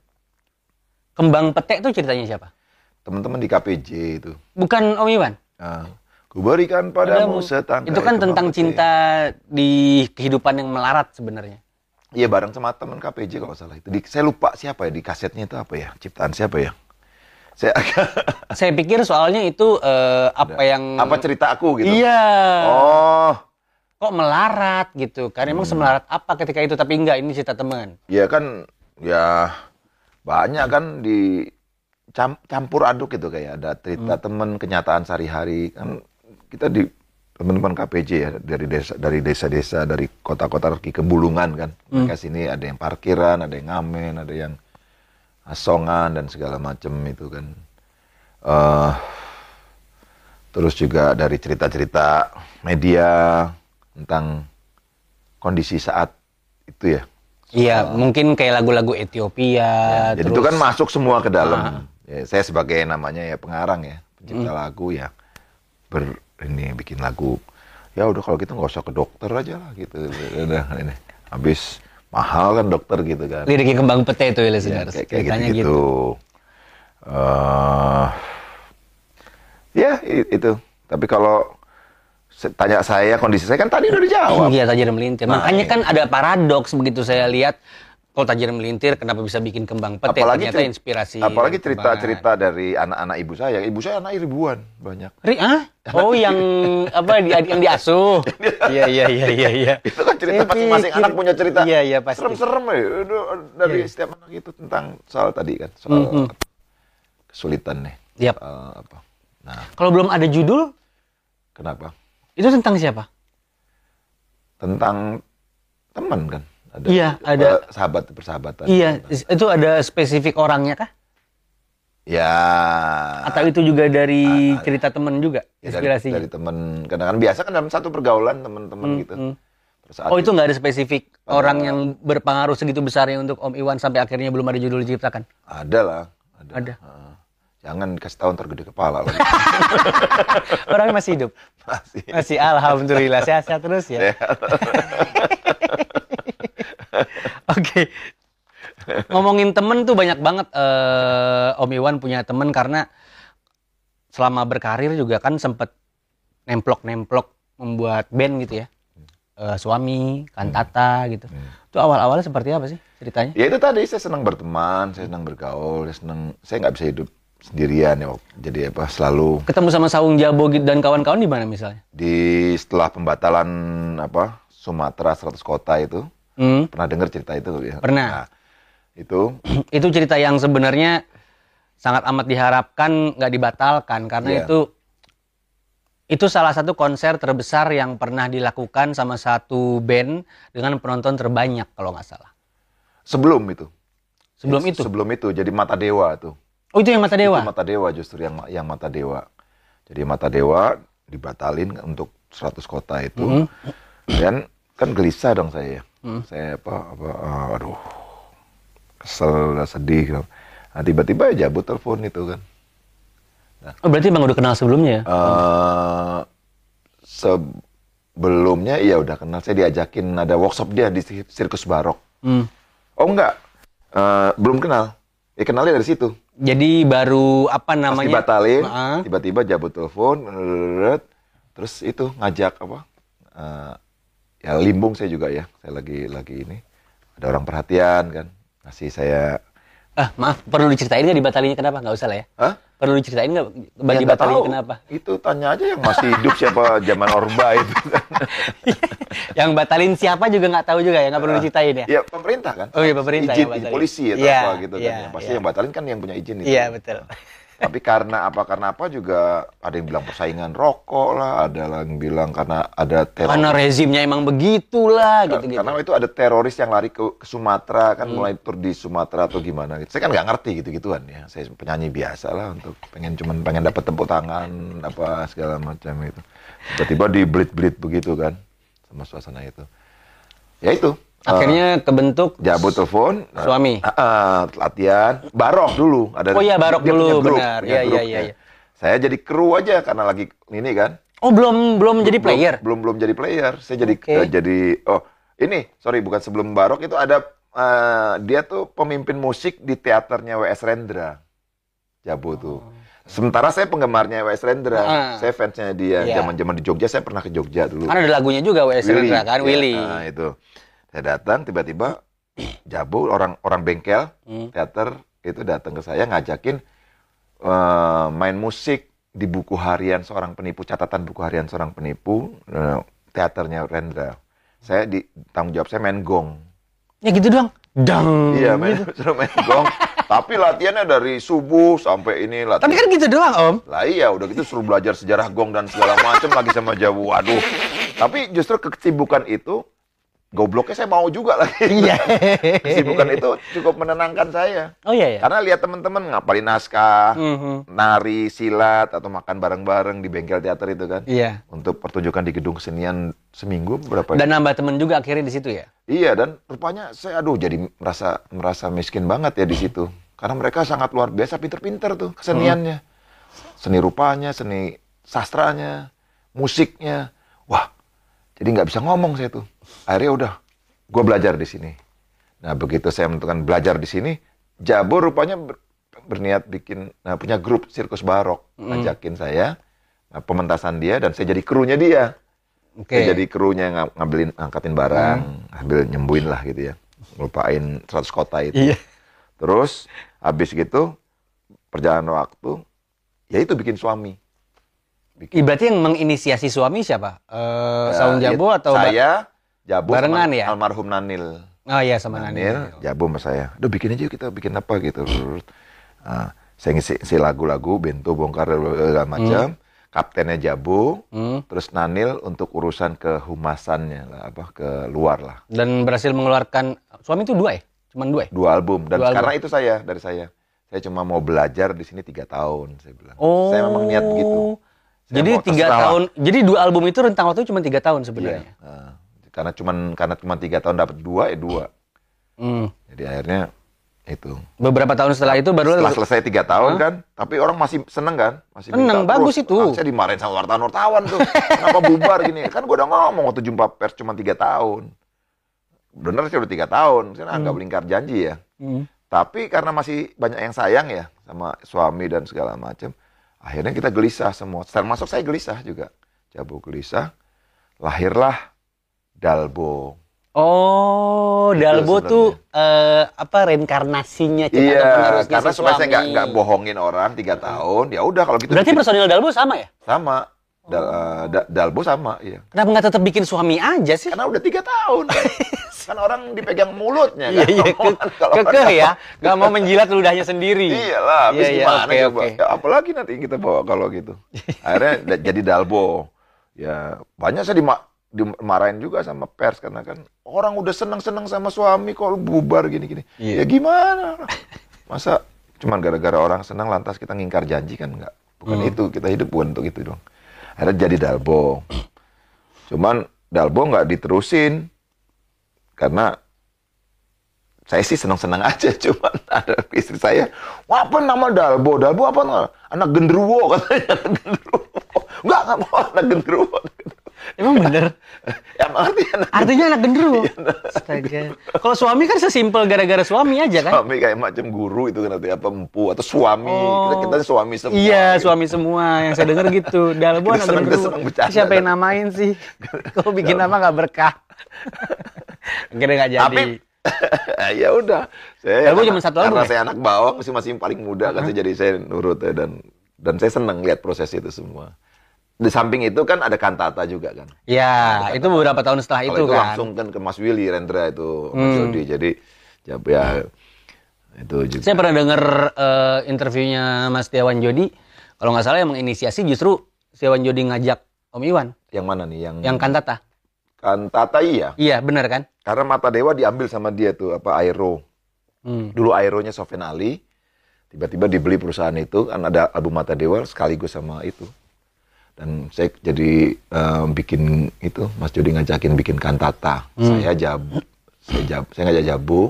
S1: Kembang Petek itu ceritanya siapa?
S2: Teman-teman di KPJ itu.
S1: Bukan Om Iwan.
S2: Ah, Kuberikan padamu
S1: Padamu.
S2: setangkai
S1: Itu kan tentang
S2: petai.
S1: cinta di kehidupan yang melarat sebenarnya.
S2: Iya bareng sama teman KPJ kalau salah itu. Di, saya lupa siapa ya di kasetnya itu apa ya? Ciptaan siapa ya? Saya agak
S1: Saya pikir soalnya itu eh, apa yang
S2: apa cerita aku gitu?
S1: Iya.
S2: Oh,
S1: Kok melarat gitu kan? Emang semelarat apa ketika itu? Tapi enggak, ini cerita teman.
S2: ya kan ya banyak kan di cam- campur aduk gitu kayak ada cerita temen kenyataan sehari-hari kan kita di teman-teman KPJ ya dari desa dari desa-desa dari kota-kota di kebulungan kan mereka sini ada yang parkiran ada yang ngamen ada yang asongan dan segala macam itu kan eh terus juga dari cerita-cerita media tentang kondisi saat itu ya
S1: Iya, mungkin kayak lagu-lagu Ethiopia.
S2: jadi
S1: terus-
S2: itu kan masuk semua ke dalam. Ya, saya sebagai namanya ya pengarang ya, pencipta
S1: Hmm.
S2: lagu ya, ber ini bikin lagu. Ya udah kalau gitu nggak usah ke dokter aja lah gitu. Udah ini. Habis mahal kan dokter gitu kan.
S1: liriknya Kembang Pete itu ya,
S2: Ya, kayak kayak
S1: Ceritanya
S2: gitu. gitu. Eh, ya itu. Tapi kalau tanya saya kondisi saya kan tadi udah dijawab.
S1: Iya, Tajir Melintir.
S2: Nah,
S1: Makanya
S2: iya.
S1: kan ada paradoks begitu saya lihat. Kalau Tajir Melintir, kenapa bisa bikin Kembang Pete?
S2: apalagi
S1: Ternyata inspirasi.
S2: apalagi cerita-cerita dari anak-anak ibu saya ibu saya anak ribuan banyak
S1: Ri, ah? Oh, yang apa di, yang diasuh. Iya, iya, iya, iya, iya.
S2: itu kan cerita
S1: Saya
S2: masing-masing anak punya cerita
S1: Iya, iya, pasti.
S2: serem-serem ya dari
S1: Iya.
S2: setiap anak itu tentang soal tadi kan soal
S1: Mhm.
S2: kesulitan nih
S1: Yap.
S2: soal apa nah
S1: Kalau belum ada judul,
S2: kenapa
S1: itu tentang siapa?
S2: tentang teman kan ada
S1: Iya, ada.
S2: sahabat persahabatan
S1: Iya, itu ada spesifik orangnya kah?
S2: ya
S1: Atau itu juga dari cerita temen juga,
S2: ya dari,
S1: inspirasinya?
S2: dari teman kadang kan biasa kan dalam satu pergaulan teman-teman
S1: Hmm,
S2: gitu
S1: hmm.
S2: Terus
S1: Oh itu nggak ada spesifik orang yang berpengaruh segitu besarnya untuk Om Iwan sampai akhirnya belum ada judul diciptakan.
S2: ada lah. Ada.
S1: Ada.
S2: Jangan kasih tahu ntar gede kepala lagi.
S1: Orangnya masih hidup.
S2: Masih.
S1: Masih alhamdulillah sehat-sehat terus ya. Oke. Ngomongin temen tuh banyak banget eh, Om Iwan punya temen karena selama berkarir juga kan sempet nemplok-nemplok membuat band gitu ya. Eh, suami, kantata gitu. Itu awal-awalnya seperti apa sih ceritanya?
S2: Ya itu tadi saya senang berteman, saya senang bergaul, saya senang saya nggak bisa hidup sendirian ya. Jadi apa selalu
S1: Ketemu sama Saung Jabo gitu dan kawan-kawan di mana misalnya?
S2: di setelah pembatalan apa Sumatera 100 kota itu
S1: Hmm,
S2: pernah dengar cerita itu ya?
S1: Pernah.
S2: Nah, itu
S1: itu cerita yang sebenarnya sangat amat diharapkan nggak dibatalkan karena
S2: Iya.
S1: itu itu salah satu konser terbesar yang pernah dilakukan sama satu band dengan penonton terbanyak kalau nggak salah.
S2: sebelum itu.
S1: Sebelum itu.
S2: Sebelum itu jadi Mata Dewa tuh.
S1: Oh itu yang Mata Dewa.
S2: Itu Mata Dewa justru yang yang Mata Dewa. Jadi Mata Dewa dibatalin untuk 100 kota itu.
S1: Mm-hmm.
S2: Dan kan gelisah dong saya. ya.
S1: Mm.
S2: Saya apa apa ah, aduh. Kesel, sedih gitu. Nah, tiba-tiba ya jabut telepon itu kan.
S1: Oh, berarti bang udah kenal sebelumnya ya?
S2: eh sebelumnya iya udah kenal saya diajakin ada workshop dia di sir- sirkus barok.
S1: Hmm.
S2: Oh enggak, Eh, belum kenal. Ya kenalnya dari situ.
S1: Jadi baru apa
S2: Pas
S1: namanya?
S2: dibatalin,
S1: Ah.
S2: tiba-tiba jabut telepon, terus itu ngajak apa? eh, ya limbung saya juga ya, saya lagi lagi ini ada orang perhatian kan, ngasih saya,
S1: Ah maaf, perlu diceritain nggak dibatalinnya kenapa? Nggak usah lah ya.
S2: Hah?
S1: Perlu diceritain nggak
S2: Ya,
S1: dibatalinnya
S2: tahu.
S1: kenapa?
S2: Itu tanya aja yang masih hidup siapa zaman Orba itu. kan.
S1: yang batalin siapa juga nggak tahu juga ya, nggak perlu diceritain ya?
S2: Ya pemerintah kan.
S1: Oh iya, pemerintah
S2: izin,
S1: yang batalin.
S2: polisi atau
S1: Iya,
S2: apa gitu kan.
S1: iya,
S2: Yang pasti
S1: iya.
S2: yang batalin kan yang punya izin itu.
S1: Iya betul.
S2: Tapi karena apa karena apa juga ada yang bilang persaingan rokok lah, ada yang bilang karena ada teroris.
S1: Karena rezimnya emang begitulah gitu-gitu.
S2: Karena itu ada teroris yang lari ke, ke Sumatera kan
S1: Hmm.
S2: mulai tur di Sumatera atau gimana gitu. Saya kan nggak ngerti gitu-gituan ya. Saya penyanyi biasa lah untuk pengen cuman pengen dapat tepuk tangan apa segala macam itu. Tiba-tiba dibelit-belit begitu kan sama suasana itu. Ya itu. Eh,
S1: Akhirnya kebentuk
S2: Jabut telepon. eh,
S1: Suami.
S2: ah, ah, latihan. Barok dulu. Ada,
S1: Oh iya, Barok
S2: dia
S1: dulu,
S2: punya grup,
S1: benar. Iya, iya,
S2: grupnya.
S1: iya, iya.
S2: Saya jadi kru aja karena lagi ini kan.
S1: Oh belum belum
S2: Belum-
S1: player.
S2: Belum belum jadi player. Saya jadi
S1: Oke.
S2: eh, jadi oh ini sorry bukan sebelum Barok itu ada eh, dia tuh pemimpin musik di teaternya WS Rendra. Jabu tuh. Sementara saya penggemarnya WS Rendra.
S1: Oh. Ah.
S2: Saya fansnya dia.
S1: Iya.
S2: Zaman-zaman di Jogja saya pernah ke Jogja dulu.
S1: Kan ada lagunya juga WS Rendra kan,
S2: Ya,
S1: Willy.
S2: nah, itu. Saya datang tiba-tiba Jabu orang orang bengkel
S1: Hmm.
S2: teater itu datang ke saya ngajakin eh, main musik di buku harian seorang penipu catatan buku harian seorang penipu eh, teaternya Rendra. Saya di tanggung jawab saya main gong.
S1: Ya gitu doang. Dang.
S2: Iya main suruh main gong. Tapi latihannya dari subuh sampai ini latihan.
S1: Tapi kan gitu doang, Om.
S2: Lah iya, udah gitu suruh belajar sejarah gong dan segala macam lagi sama Jabu. Waduh. Tapi justru kesibukan itu gobloknya saya mau juga lagi.
S1: Iya.
S2: kesibukan itu cukup menenangkan saya.
S1: Oh iya ya.
S2: Karena lihat teman-teman ngapalin naskah,
S1: Mhm.
S2: nari, silat atau makan bareng-bareng di bengkel teater itu kan.
S1: Iya.
S2: Untuk pertunjukan di gedung kesenian seminggu berapa?
S1: Dan nambah temen juga akhirnya di situ ya.
S2: Iya dan rupanya saya aduh jadi merasa merasa miskin banget ya di situ. Karena mereka sangat luar biasa pinter-pinter tuh keseniannya. Seni rupanya, seni sastranya, musiknya. Wah, jadi nggak bisa ngomong saya tuh. Akhirnya udah, gue belajar di sini. Nah begitu saya menentukan belajar di sini, Jabo rupanya ber- berniat bikin, nah punya grup sirkus barok, ngajakin saya, nah, pementasan dia dan saya jadi krunya dia.
S1: Oke.
S2: Saya jadi krunya yang ng- ngambilin angkatin barang, ambil nyembuhin lah gitu ya. Ngelupain 100 kota itu.
S1: Iya.
S2: Terus habis gitu perjalanan waktu ya itu bikin suami.
S1: Ih, Berarti yang menginisiasi suami siapa? Eh, Saung Jabo
S2: ya,
S1: atau
S2: saya Jabu
S1: Barengan
S2: sama
S1: ya?
S2: almarhum Nanil.
S1: Oh iya sama Nani.
S2: Nanil, Jabu sama saya. Udah bikin aja kita bikin apa gitu. Nah, saya ngisi, ngisi lagu-lagu, bento, bongkar segala macam. Kaptennya Jabu,
S1: Hmm.
S2: terus Nanil untuk urusan kehumasannya lah, apa ke luar lah.
S1: Dan berhasil mengeluarkan suami itu dua ya? Cuman dua ya?
S2: dua album dan
S1: Dua album.
S2: karena itu saya dari saya saya cuma mau belajar di sini tiga tahun saya bilang
S1: Oh.
S2: saya memang niat begitu Saya
S1: Jadi tiga
S2: lah.
S1: tahun. Jadi dua album itu rentang waktu cuma tiga tahun
S2: iya
S1: sebenarnya.
S2: Nah, karena cuman karena cuma tiga tahun dapat dua ya dua.
S1: Hmm.
S2: Jadi akhirnya itu.
S1: Beberapa tahun setelah itu baru
S2: Setelah selesai tiga tahun kan, tapi orang masih seneng kan, masih
S1: Seneng,
S2: minta
S1: bagus
S2: terus.
S1: itu.
S2: Saya dimarahin sama wartawan-wartawan tuh, kenapa bubar gini? Kan gue udah ngomong waktu jumpa pers cuma tiga tahun. Bener sih udah tiga tahun, saya nggak melingkar janji ya.
S1: Hmm.
S2: Tapi karena masih banyak yang sayang ya sama suami dan segala macam, akhirnya kita gelisah semua. Termasuk saya gelisah juga. Jabu gelisah, lahirlah Dalbo.
S1: Oh,
S2: Itu
S1: Dalbo
S2: sebenarnya.
S1: tuh eh, apa reinkarnasinya cita
S2: Iya,
S1: penerusnya
S2: karena
S1: si
S2: supaya saya nggak nggak bohongin orang tiga tahun, ya udah kalau gitu.
S1: Berarti
S2: bikin-
S1: personil Dalbo sama ya?
S2: sama. Dal- eh, Da- Dalbo sama, iya.
S1: Kenapa nggak tetap bikin suami aja sih?
S2: Karena udah tiga tahun. kan. kan orang dipegang mulutnya
S1: Iya
S2: kan.
S1: iya
S2: Kalau-
S1: ke, kekeh ya, nggak mau menjilat ludahnya sendiri.
S2: Iyalah, habis
S1: Iya, iya,
S2: gimana
S1: oke,
S2: coba?
S1: oke.
S2: Ya, apalagi nanti kita bawa kalau gitu. Akhirnya jadi Dalbo. Ya, banyak saya dima- dimarahin juga sama pers karena kan orang udah seneng-seneng sama suami kok lu bubar gini-gini.
S1: Iya.
S2: Ya gimana? Masa cuman gara-gara orang senang lantas kita ngingkar janji kan enggak. Bukan
S1: Hmm.
S2: itu, kita hidup bukan untuk itu dong. Akhirnya jadi Dalbo. Cuman Dalbo nggak diterusin karena saya sih senang-senang aja cuman ada istri saya wah apa nama Dalbo Dalbo apa nama? anak genderuwo katanya anak genderuwo enggak enggak mau anak genderuwo
S1: Emang bener?
S2: ya mengerti anak
S1: Artinya anak genderuwo.
S2: Iya,
S1: Astaga. Kalau suami kan sesimpel gara-gara suami aja kan?
S2: suami kayak macam guru itu kan nanti apa empu atau suami kita kita suami semua
S1: Iya,
S2: gitu.
S1: suami semua yang saya dengar gitu.
S2: Kita
S1: anak
S2: seneng- seneng bercanda,
S1: Siapa yang namain sih? Kok bikin nama nggak berkah? Akhirnya nggak jadi.
S2: tapi ya udah saya anak-
S1: cuma satu
S2: karena
S1: ya?
S2: saya anak bawang masih masih paling muda kan saya jadi saya nurut ya dan dan saya senang lihat proses itu semua di samping itu kan ada kantata juga kan
S1: Ya, itu beberapa tahun setelah
S2: Kalau
S1: itu,
S2: itu,
S1: kan.
S2: langsung kan ke Mas Willy Rendra itu Mas
S1: Hmm.
S2: Jody. Jadi ya, ya itu juga.
S1: Saya pernah dengar eh, interviewnya Mas Tiawan Jodi. Kalau nggak salah yang menginisiasi justru Tiawan Jodi ngajak Om Iwan
S2: Yang mana nih? Yang,
S1: yang kantata.
S2: Kantata iya.
S1: Iya, benar kan?
S2: Karena Mata Dewa diambil sama dia tuh apa Aero.
S1: Hmm.
S2: Dulu Aeronya Sofian Ali. Tiba-tiba dibeli perusahaan itu kan ada album Mata Dewa sekaligus sama itu. Dan saya jadi eh, bikin itu Mas Jody ngajakin bikin kantata.
S1: Hmm.
S2: Saya jabu, saya jabu, saya ngajak jabu,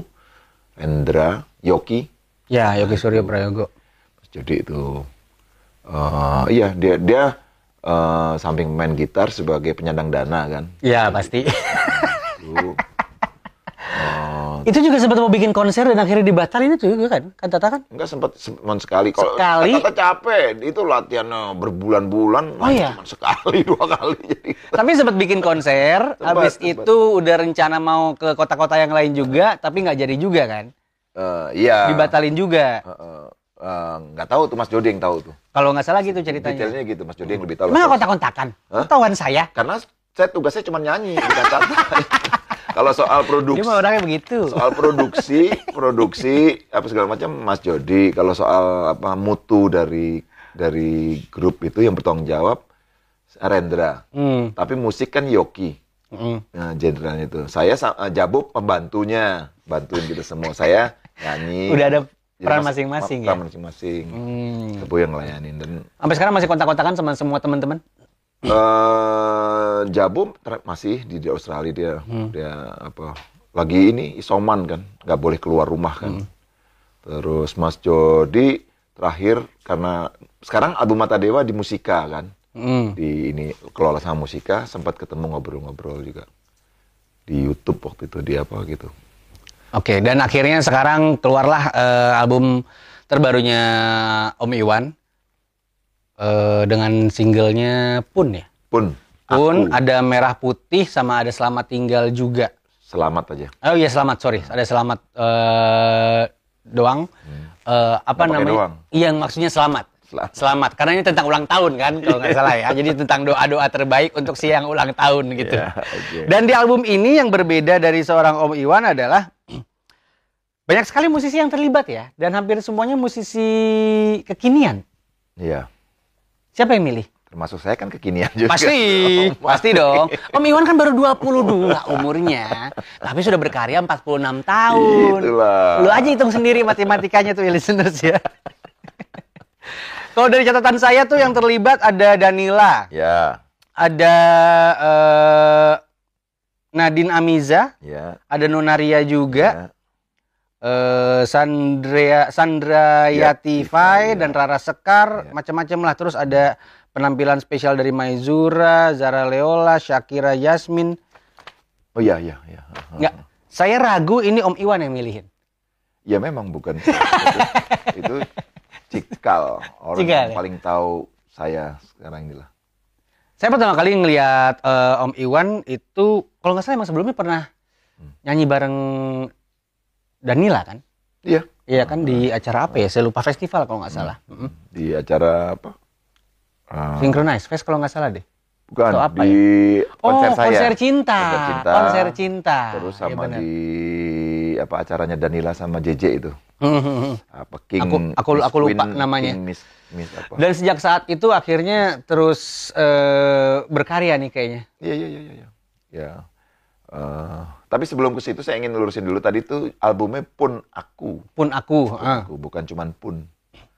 S2: Rendra, Yoki,
S1: Ya, Yogi Suryo Prayogo.
S2: Mas Jody itu eh iya dia dia eh, samping main gitar sebagai penyandang dana kan.
S1: Iya, pasti.
S2: Itu eh,
S1: itu juga sempat mau bikin konser dan akhirnya dibatalin itu juga kan? Kantata kan?
S2: enggak sempat sempat sekali kalau
S1: Sekali?
S2: kata capek itu latihannya berbulan-bulan
S1: Oh, iya?
S2: cuma sekali dua kali jadi
S1: Tapi sempat bikin konser,
S2: Sempat,
S1: habis
S2: sempat.
S1: itu udah rencana mau ke kota-kota yang lain juga, tapi nggak jadi juga kan?
S2: Eh, iya
S1: Dibatalin juga.
S2: Eh, eh, eh, nggak tahu tuh Mas Jody yang tahu tuh
S1: Kalau nggak salah gitu ceritanya.
S2: detailnya gitu Mas Jody yang lebih tahu
S1: Emang kontak-kontakan? Ketahuan saya.
S2: karena saya tugasnya cuma nyanyi bukan kalau soal
S1: Dia
S2: produksi
S1: mah orangnya begitu.
S2: soal produksi, produksi apa segala macam Mas Jody. Kalau soal apa mutu dari dari grup itu yang bertanggung jawab Rendra.
S1: Hmm.
S2: Tapi musik kan Yoki.
S1: Hmm.
S2: Nah, genrenya itu. Saya sa- Jabu pembantunya, bantuin kita semua. Saya nyanyi.
S1: Udah ada peran
S2: mas-
S1: masing-masing ya?
S2: peran masing-masing.
S1: Hmm.
S2: Kepo yang ngelayanin dan
S1: Sampai sekarang masih kontak-kontakan sama semua teman-teman?
S2: Eh Jabu masih di, di Australia dia
S1: Hmm.
S2: dia apa lagi ini isoman kan nggak boleh keluar rumah kan
S1: Hmm.
S2: terus Mas Jody terakhir karena sekarang album Mata Dewa di Musika kan
S1: Hmm.
S2: di ini kelola sama Musika sempat ketemu ngobrol-ngobrol juga di YouTube waktu itu dia apa gitu
S1: Oke, dan akhirnya sekarang keluarlah eh, album terbarunya Om Iwan eh, dengan singlenya Pun ya.
S2: pun
S1: Pun
S2: aku
S1: ada merah putih sama ada selamat tinggal juga.
S2: selamat aja
S1: Oh iya selamat sorry, ada selamat eh, doang. Eh, apa
S2: Nggak
S1: namanya?
S2: doang.
S1: Iya maksudnya selamat.
S2: Selamat.
S1: Selamat, karena ini tentang ulang tahun kan, kalau nggak salah ya. Jadi tentang doa-doa terbaik untuk si yang ulang tahun gitu.
S2: Ya, oke.
S1: Dan di album ini yang berbeda dari seorang Om Iwan adalah banyak sekali musisi yang terlibat ya, dan hampir semuanya musisi kekinian.
S2: iya
S1: Siapa yang milih?
S2: termasuk saya kan kekinian juga
S1: Pasti, pasti dong. Om Iwan kan baru 22 umurnya, tapi sudah berkarya 46 tahun.
S2: Itulah.
S1: Lu aja hitung sendiri matematikanya tuh ya listeners ya. Kalau dari catatan saya tuh yang terlibat ada Danila,
S2: ya
S1: ada eh, Nadine Amiza,
S2: ya
S1: ada Nonaria juga,
S2: ya.
S1: Eh Sandria Sandra
S2: Ya,
S1: Yatifai
S2: Tifai, ya.
S1: dan Rara Sekar,
S2: Ya.
S1: macam-macam lah. Terus ada penampilan spesial dari Maizura, Zara Leola, Shakira Yasmin.
S2: oh iya iya iya
S1: Nggak, saya ragu ini Om Iwan yang milihin.
S2: ya memang bukan itu, itu cikal orang
S1: Cikal,
S2: yang
S1: ya?
S2: paling tahu saya sekarang ini lah
S1: Saya pertama kali ngelihat eh, Om Iwan itu kalau nggak salah emang sebelumnya pernah
S2: Hmm.
S1: nyanyi bareng Danila kan?
S2: iya
S1: Iya kan di acara apa ya? Saya lupa festival kalau nggak salah. Mm-mm.
S2: di acara apa Ah,
S1: Synchronize Fest kalau nggak salah deh.
S2: bukan
S1: atau apa
S2: di konser
S1: oh,
S2: saya
S1: konser cinta.
S2: Konser cinta.
S1: Konser cinta.
S2: terus
S1: Iya
S2: sama
S1: benar.
S2: di apa acaranya Danila sama JJ itu
S1: Hmm, hmm, hmm.
S2: apa King
S1: Aku- aku-
S2: Miss
S1: aku lupa
S2: Queen,
S1: namanya.
S2: King Miss Miss apa
S1: Dan sejak saat itu akhirnya terus eh, berkarya nih kayaknya.
S2: iya iya iya iya iya. ya Eh, tapi sebelum ke situ saya ingin lurusin dulu. Tadi tuh albumnya pun aku.
S1: Pun aku,
S2: Pun
S1: ah.
S2: aku bukan cuman pun.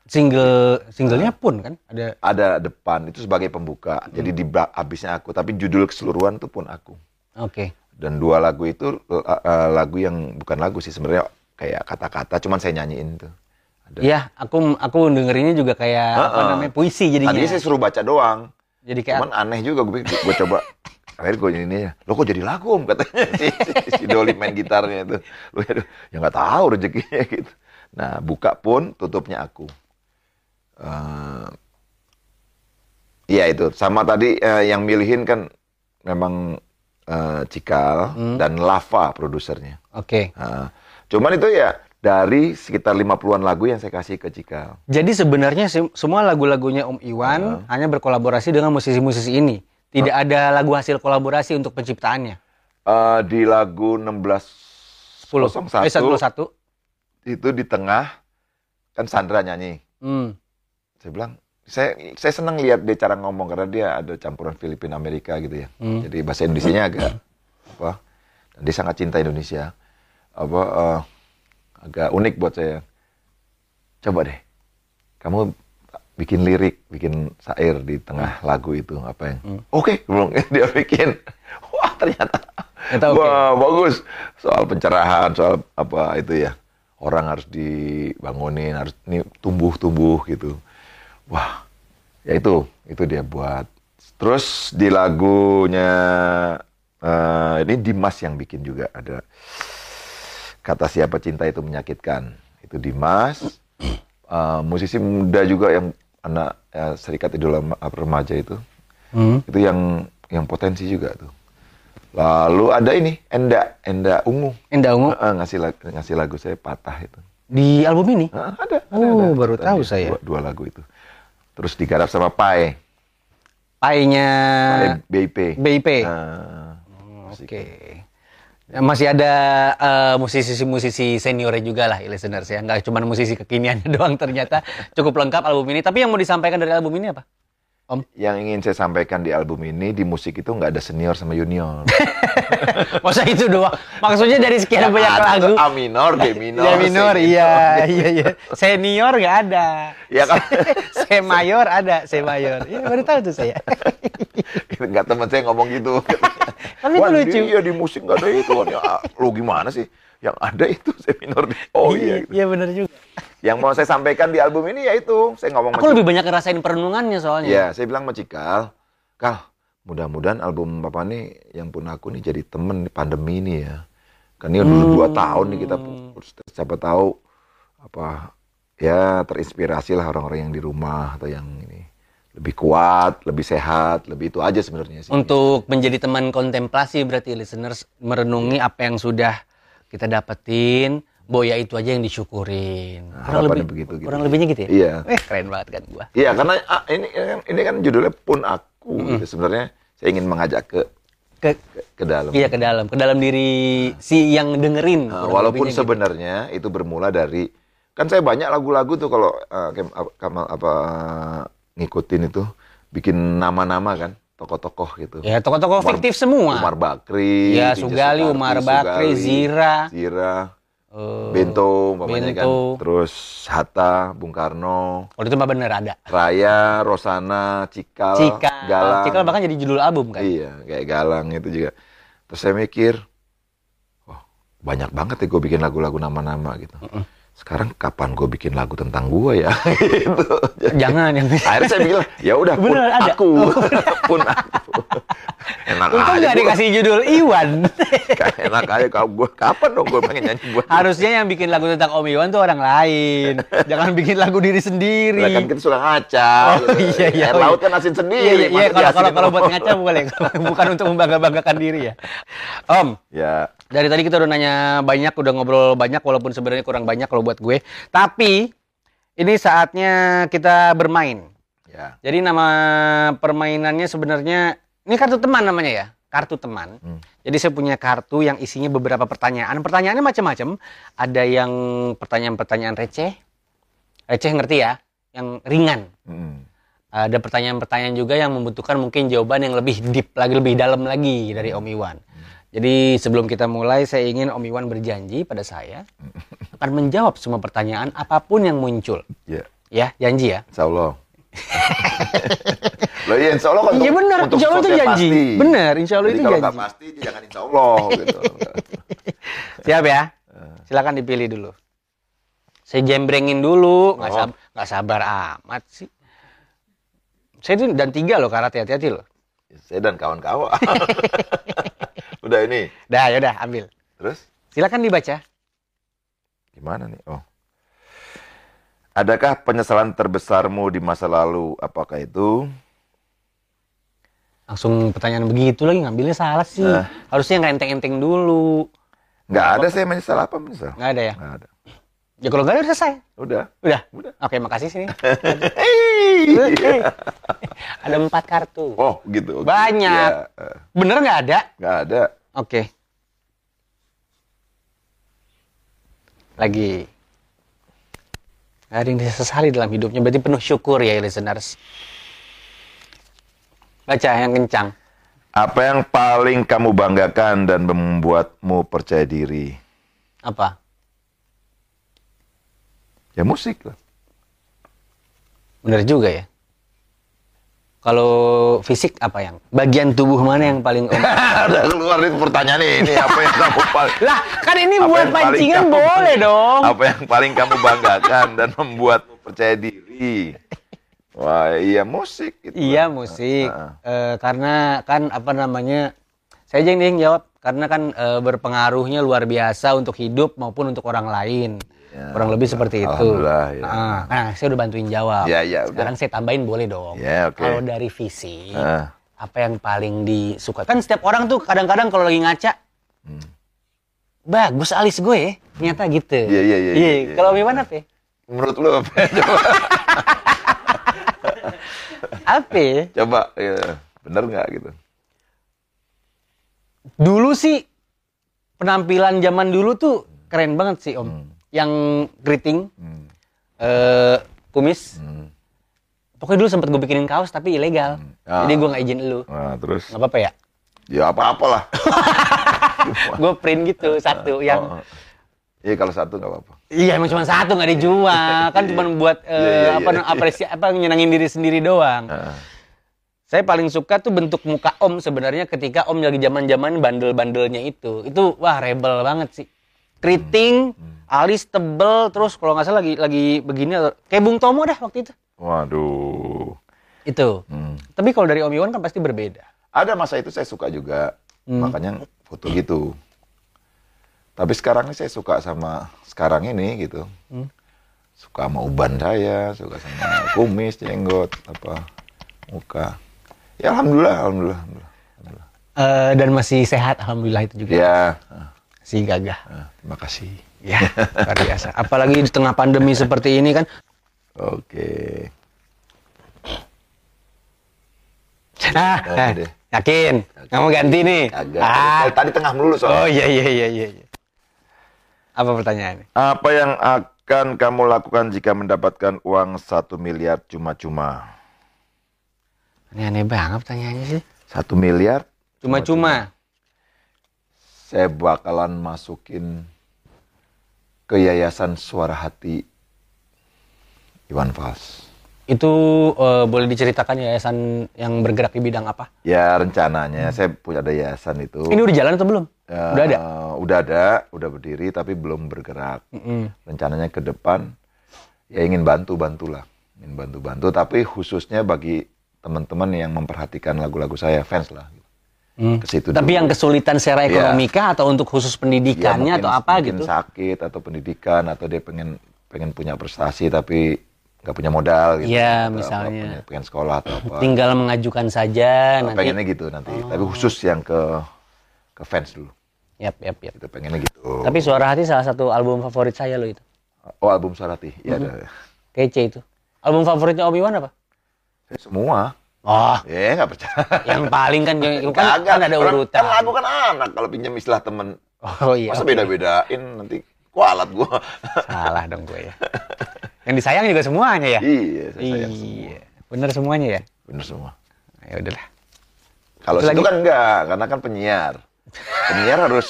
S1: Single singlenya pun kan? Ada.
S2: ada depan itu sebagai pembuka. Jadi di habisnya aku. Tapi judul keseluruhan tuh pun aku.
S1: Oke.
S2: dan dua lagu itu eh, eh, lagu yang bukan lagu sih sebenarnya kayak kata-kata cuman saya nyanyiin tuh. Ada.
S1: Iya, aku aku dengerinnya juga kayak apa
S2: Heeh.
S1: namanya puisi jadinya.
S2: tadinya saya suruh baca doang.
S1: Jadi kayak
S2: cuman aneh juga gue gue coba akhirnya gue ini ya lo kok jadi lagu om katanya si, si, si Doli main gitarnya itu lo ya, ya nggak tahu rezekinya gitu nah buka pun tutupnya aku Eh, Iya itu sama tadi eh, yang milihin kan memang eh, Cikal
S1: Hmm.
S2: dan Lava produsernya.
S1: Oke.
S2: Nah, cuman itu ya dari sekitar 50-an lagu yang saya kasih ke Cikal.
S1: Jadi sebenarnya se- semua lagu-lagunya Om Iwan hanya berkolaborasi dengan musisi-musisi ini. Tidak ada lagu hasil kolaborasi untuk penciptaannya.
S2: Eh, di lagu
S1: 10
S2: 1601
S1: eh, 101.
S2: itu di tengah kan Sandra nyanyi.
S1: Hmm.
S2: Saya bilang saya saya senang lihat dia cara ngomong karena dia ada campuran Filipina Amerika gitu ya.
S1: Hmm.
S2: Jadi bahasa Indonesianya agak apa? Dan dia sangat cinta Indonesia. Apa eh, agak unik buat saya. Coba deh. Kamu bikin lirik, bikin syair di tengah lagu itu apa yang? Oke, belum dia bikin. Wah, ternyata
S1: oke.
S2: Wah, bagus. Soal pencerahan, soal apa itu ya. Orang harus dibangunin, harus ini tumbuh-tumbuh gitu. Wah, ya itu, itu dia buat. Terus di lagunya eh, ini Dimas yang bikin juga ada kata siapa cinta itu menyakitkan. Itu Dimas. Eh, musisi muda juga yang anak ya, Serikat Idola Ma- Remaja itu.
S1: Hmm.
S2: Itu yang yang potensi juga tuh. Lalu ada ini Enda, Enda Ungu.
S1: Endah Ungu
S2: Heeh, ngasih lagu, ngasih lagu saya patah itu.
S1: di album ini.
S2: Heeh, ada, ada,
S1: Oh,
S2: ada.
S1: baru
S2: Tadi
S1: tahu saya.
S2: Dua, dua lagu itu. Terus digarap sama Pai, Pai BIP.
S1: BIP.
S2: Nah,
S1: Oke. Ya, Masih ada eh, musisi-musisi seniornya juga lah, listeners ya. Nggak cuma musisi kekiniannya doang ternyata. Cukup lengkap album ini. Tapi yang mau disampaikan dari album ini apa? Om?
S2: Yang ingin saya sampaikan di album ini di musik itu nggak ada senior sama junior.
S1: Masa itu doang? Maksudnya dari sekian banyak
S2: Ada
S1: lagu.
S2: A minor, D minor,
S1: Ya
S2: C
S1: minor, iya, iya, iya. Senior nggak ada.
S2: Ya kan?
S1: C mayor ada, C mayor. Iya, baru tahu tuh saya.
S2: Nggak teman saya ngomong gitu.
S1: Tapi itu lucu.
S2: Iya di musik nggak ada itu. Ya, lo gimana sih? Yang ada itu C minor. Oh iya. gitu.
S1: Iya, benar juga.
S2: Yang mau saya sampaikan di album ini ya itu. Saya ngomong
S1: Aku lebih banyak ngerasain perenungannya soalnya.
S2: Ya, saya bilang sama Cikal, Kal, mudah-mudahan album Papa nih yang pun aku nih jadi temen di pandemi ini ya. Kan ini udah dua tahun nih kita siapa tahu apa ya terinspirasi lah orang-orang yang di rumah atau yang ini lebih kuat, lebih sehat, lebih itu aja sebenarnya sih.
S1: Untuk menjadi teman kontemplasi berarti listeners merenungi apa yang sudah kita dapetin, boya itu aja yang disyukurin.
S2: Nah,
S1: kurang lebih
S2: begitu, gitu.
S1: kurang lebihnya gitu ya?
S2: Iya.
S1: Eh, keren banget kan gua.
S2: Iya, karena ah, ini ini kan judulnya pun aku gitu. Sebenarnya saya ingin mengajak ke
S1: Ke
S2: ke, ke dalam.
S1: iya ke dalam, ke dalam diri si yang dengerin.
S2: Nah, walaupun
S1: gitu.
S2: sebenarnya itu bermula dari kan saya banyak lagu-lagu tuh kalau uh, apa- Kamal apa ngikutin itu bikin nama-nama kan tokoh-tokoh gitu.
S1: Ya, tokoh-tokoh fiktif semua.
S2: Umar Bakri,
S1: Ya, Sugali, Umar Bakri,
S2: Sugali,
S1: Zira.
S2: Zira,
S1: Eh,
S2: Bento, umpamanya kan.
S1: Bento.
S2: Terus Hatta, Bung Karno,
S1: Kalau itu mah bener ada.
S2: Raya, Rosana, Cikal,
S1: Cikal.
S2: Galang.
S1: Cikal bahkan jadi judul album kan?
S2: Iya, kayak Galang itu juga. Terus saya mikir, oh banyak banget ya gue bikin lagu-lagu nama-nama gitu. Sekarang kapan gue bikin lagu tentang gue ya? gitu. Jadi,
S1: Jangan yang
S2: akhirnya saya bilang, ya udah pun
S1: ada.
S2: aku, pun aku. Enak
S1: Untung
S2: aja gua.
S1: dikasih judul Iwan.
S2: Enak aja kalau gue kapan dong gue pengen nyanyi buat
S1: Harusnya yang bikin lagu tentang Om Iwan tuh orang lain. Jangan bikin lagu diri sendiri.
S2: Lah kan kita suka ngaca.
S1: Oh, iya, iya,
S2: Air
S1: oh,
S2: laut
S1: iya.
S2: kan asin
S1: Iya,
S2: sendiri.
S1: iya, iya, kalau kalau kalau buat ngaca boleh, bukan untuk membangga-banggakan diri ya. Om,
S2: Ya,
S1: dari tadi kita udah nanya banyak, udah ngobrol banyak, walaupun sebenarnya kurang banyak kalau buat gue. Tapi ini saatnya kita bermain.
S2: ya.
S1: Jadi nama permainannya sebenarnya ini kartu teman namanya ya, kartu teman.
S2: Hmm.
S1: Jadi saya punya kartu yang isinya beberapa pertanyaan. Pertanyaannya macam-macam. Ada yang pertanyaan-pertanyaan receh, receh ngerti ya, yang ringan.
S2: Mm.
S1: Ada pertanyaan-pertanyaan juga yang membutuhkan mungkin jawaban yang lebih deep lagi, lebih dalam lagi dari Om Iwan. Jadi sebelum kita mulai, saya ingin Om Iwan berjanji pada saya akan menjawab semua pertanyaan apa pun yang muncul.
S2: Ya,
S1: Ya, janji ya.
S2: insya Allah. Loh iya insya Allah kan
S1: Iya benar,
S2: untuk
S1: insya Allah itu janji.
S2: pasti.
S1: Benar, insya Allah
S2: Jadi
S1: itu
S2: kalau
S1: janji.
S2: nggak pasti jangan insya Allah gitu.
S1: Siap ya? Silakan dipilih dulu. Saya jembrengin dulu, nggak
S2: Oh.
S1: sab- nggak sabar amat sih. Saya itu dan tiga loh karate hati-hati loh.
S2: Saya dan kawan-kawan. Udah ini.
S1: Dah, yaudah ambil.
S2: Terus
S1: Silakan dibaca.
S2: gimana nih? Oh. Adakah penyesalan terbesarmu di masa lalu? Apakah itu?
S1: Langsung pertanyaan begitu lagi ngambilnya salah sih.
S2: Nah.
S1: Harusnya nggak enteng-enteng dulu.
S2: Nggak ada saya menyesal apa menyesal?
S1: Nggak ada ya?
S2: Nggak ada.
S1: Ya kalau nggak ada udah selesai.
S2: Udah.
S1: Udah.
S2: Udah.
S1: Oke, makasih sini.
S2: Hei.
S1: ada empat kartu.
S2: Oh gitu. oke.
S1: Banyak.
S2: Ya,
S1: Bener nggak ada?
S2: nggak ada.
S1: Oke. Lagi. Nggak ada yang disesali dalam hidupnya. Berarti penuh syukur ya, listeners. Baca yang kencang.
S2: Apa yang paling kamu banggakan dan membuatmu percaya diri?
S1: Apa?
S2: Ya musik lah.
S1: Bener juga ya. Kalau fisik apa yang? Bagian tubuh mana yang paling om?
S2: Udah keluar itu pertanyaan ini. Apa yang kamu paling...
S1: lah, kan ini
S2: apa
S1: buat pancingan
S2: kamu-
S1: boleh dong.
S2: Apa yang paling kamu banggakan dan membuatmu percaya diri? Wah, iya musik. Itu.
S1: Iya musik.
S2: Heeh.
S1: Eh, karena kan apa namanya? Saya aja yang jawab. Karena kan eh, berpengaruhnya luar biasa untuk hidup maupun untuk orang lain.
S2: Ya,
S1: Kurang lebih seperti itu.
S2: Alhamdulillah, ya.
S1: Ah, nah, saya udah bantuin jawab.
S2: Ya, ya, udah.
S1: Sekarang saya tambahin boleh dong.
S2: Ya, oke.
S1: Kalau dari fisik,
S2: Ah.
S1: apa yang paling disuka? Kan setiap orang tuh kadang-kadang kalau lagi ngaca, bagus alis gue ya. Ternyata gitu.
S2: Hmm. Iya, iya, iya, iya, iya.
S1: Kalau Miwan apa? ya?
S2: Menurut lu apa? Coba,
S1: Apa? ya?
S2: coba ya. bener nggak gitu?
S1: Dulu sih penampilan zaman dulu tuh keren banget sih Om.
S2: Hmm.
S1: Yang keriting,
S2: Hmm.
S1: eh, kumis.
S2: Hmm.
S1: Pokoknya dulu sempet gue bikinin kaos tapi ilegal.
S2: Ah.
S1: Jadi gue nggak izin lu.
S2: Nah, terus
S1: Nggak apa-apa ya?
S2: ya apa-apalah.
S1: Gue print gitu satu yang
S2: Oh, Iya kalau satu nggak apa-apa.
S1: Iya emang cuma satu nggak dijual kan cuma buat eh,
S2: Iya, iya,
S1: apa
S2: iya,
S1: apresiasi apa nyenangin diri sendiri doang.
S2: Ah.
S1: Saya paling suka tuh bentuk muka Om sebenarnya ketika Om lagi zaman-zaman bandel-bandelnya itu. Itu wah rebel banget sih. Keriting, alis tebel, terus kalau nggak salah lagi lagi begini kayak Bung Tomo dah waktu itu.
S2: Waduh.
S1: Itu.
S2: Hmm.
S1: Tapi kalau dari Om Iwan kan pasti berbeda.
S2: Ada masa itu saya suka juga,
S1: Hmm.
S2: makanya foto gitu. Tapi sekarang ini saya suka sama sekarang ini gitu.
S1: Hmm.
S2: Suka sama uban saya, suka sama kumis, jenggot, apa muka. Ya alhamdulillah, alhamdulillah, alhamdulillah. alhamdulillah.
S1: Eh, dan masih sehat alhamdulillah itu juga.
S2: Ya, ah,
S1: Si gagah.
S2: ah, terima kasih.
S1: Ya, luar biasa. Apalagi di tengah pandemi seperti ini kan.
S2: Oke.
S1: Nah, nah,
S2: deh.
S1: yakin? Kamu ganti nih.
S2: Agak.
S1: Ah.
S2: Tadi tengah melulu
S1: Oh
S2: soalnya.
S1: iya iya iya iya. iya. Apa pertanyaannya?
S2: Apa yang akan kamu lakukan jika mendapatkan uang satu miliar cuma-cuma?
S1: Ini aneh banget pertanyaannya sih.
S2: Satu miliar
S1: Cuma-cuma.
S2: Saya bakalan masukin ke yayasan suara hati Iwan Fals.
S1: Itu eh, boleh diceritakan yayasan yang bergerak di bidang apa?
S2: Ya rencananya saya punya ada yayasan itu.
S1: Ini udah jalan atau belum?
S2: Ya,
S1: Udah ada?
S2: Udah ada, udah berdiri tapi belum bergerak.
S1: Mm-mm.
S2: Rencananya ke depan ya ingin bantu-bantu lah. Ingin bantu-bantu tapi khususnya bagi teman-teman yang memperhatikan lagu-lagu saya, fans lah.
S1: Hmm.
S2: Ke situ
S1: Tapi
S2: dulu.
S1: yang kesulitan secara
S2: Iya.
S1: ekonomi kah atau untuk khusus pendidikannya
S2: Ya,
S1: atau
S2: mungkin-
S1: apa
S2: mungkin
S1: gitu?
S2: sakit atau pendidikan atau dia pengen pengen punya prestasi tapi nggak punya modal gitu.
S1: Iya,
S2: Atau apa,
S1: misalnya.
S2: pengen, pengen sekolah atau apa.
S1: Tinggal mengajukan saja nanti.
S2: pengennya gitu nanti. Tapi khusus yang ke ke fans dulu.
S1: Yap, yap, yap.
S2: Itu pengennya gitu.
S1: Tapi Suara Hati salah satu album favorit saya loh itu.
S2: oh album Sarati. Iya ada.
S1: Kece itu. Album favoritnya Om Iwan apa?
S2: Semua.
S1: Oh,
S2: Ya nggak percaya.
S1: yang paling kan kan,
S2: Kagak.
S1: kan ada urutan.
S2: Kan lagu kan anak kalau pinjam istilah temen.
S1: Oh iya.
S2: Masa
S1: oke.
S2: beda-bedain nanti kualat gua.
S1: Salah dong gue ya. Yang disayang juga semuanya ya.
S2: iya, saya sayang semua.
S1: Iya. Bener semuanya ya.
S2: Bener semua.
S1: Ya udahlah.
S2: Kalau
S1: lagi.
S2: kan enggak, karena kan penyiar. Penyiar harus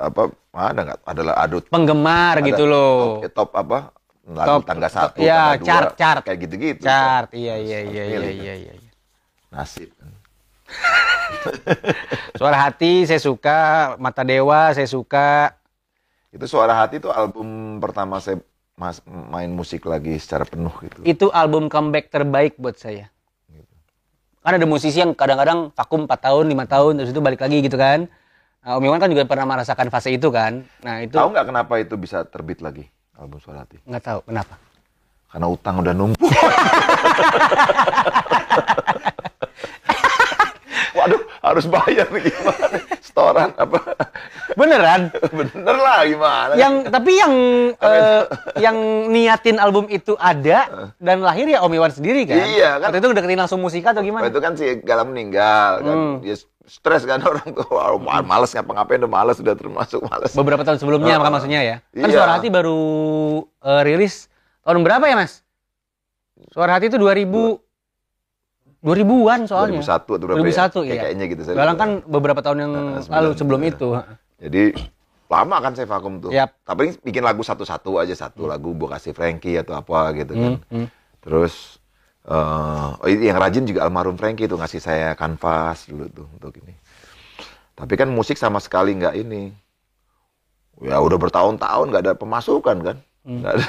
S2: apa? Ada nggak? Adalah adut.
S1: Penggemar
S2: ada
S1: gitu loh.
S2: Top, top apa? Lagu
S1: Top-
S2: tangga satu,
S1: iya,
S2: tangga dua,
S1: chart, chart.
S2: kayak gitu-gitu.
S1: Chart. Iya iya iya iya iya
S2: kan.
S1: iya.
S2: Nasib.
S1: Suara hati saya suka, Mata Dewa saya suka.
S2: Itu Suara Hati itu album pertama saya mas, main musik lagi secara penuh gitu.
S1: Itu album comeback terbaik buat saya. Kan ada musisi yang kadang-kadang vakum 4 tahun, 5 tahun, terus itu balik lagi gitu kan. Nah, Om Iwan kan juga pernah merasakan fase itu kan. Nah itu
S2: Tahu nggak kenapa itu bisa terbit lagi album Suara Hati?
S1: nggak tahu kenapa.
S2: Karena utang udah numpuk. Waduh, harus bayar nih gimana? Setoran apa?
S1: Beneran?
S2: Bener lah gimana?
S1: yang tapi yang eh, yang niatin album itu ada dan lahir ya Om Iwan sendiri kan?
S2: Iya, kan.
S1: Waktu itu deketin langsung musika atau
S2: Waktu
S1: gimana?
S2: itu kan si Galang meninggal kan.
S1: Hmm.
S2: Dia stres kan orang tuh. Wah, males ngapa-ngapain udah males udah termasuk males.
S1: Beberapa tahun sebelumnya maka maksudnya ya. Kan
S2: iya.
S1: Suara Hati baru eh, rilis tahun berapa ya, Mas? Suara Hati itu 2000 2000-an soalnya.
S2: 2001 atau berapa
S1: 2001
S2: ya?
S1: Iya.
S2: Kayaknya gitu. saya
S1: Galang kan beberapa tahun yang
S2: Ah,
S1: lalu sebelum
S2: iya.
S1: itu.
S2: Jadi lama kan saya vakum tuh.
S1: Yap.
S2: Tapi bikin lagu satu-satu aja satu lagu gua kasih Frankie atau apa gitu kan.
S1: Hmm, hmm.
S2: Terus ini yang rajin juga almarhum Frankie tuh ngasih saya kanvas dulu tuh untuk ini. Tapi kan musik sama sekali nggak ini. Ya udah bertahun-tahun nggak ada pemasukan kan.
S1: Hmm.
S2: Nggak ada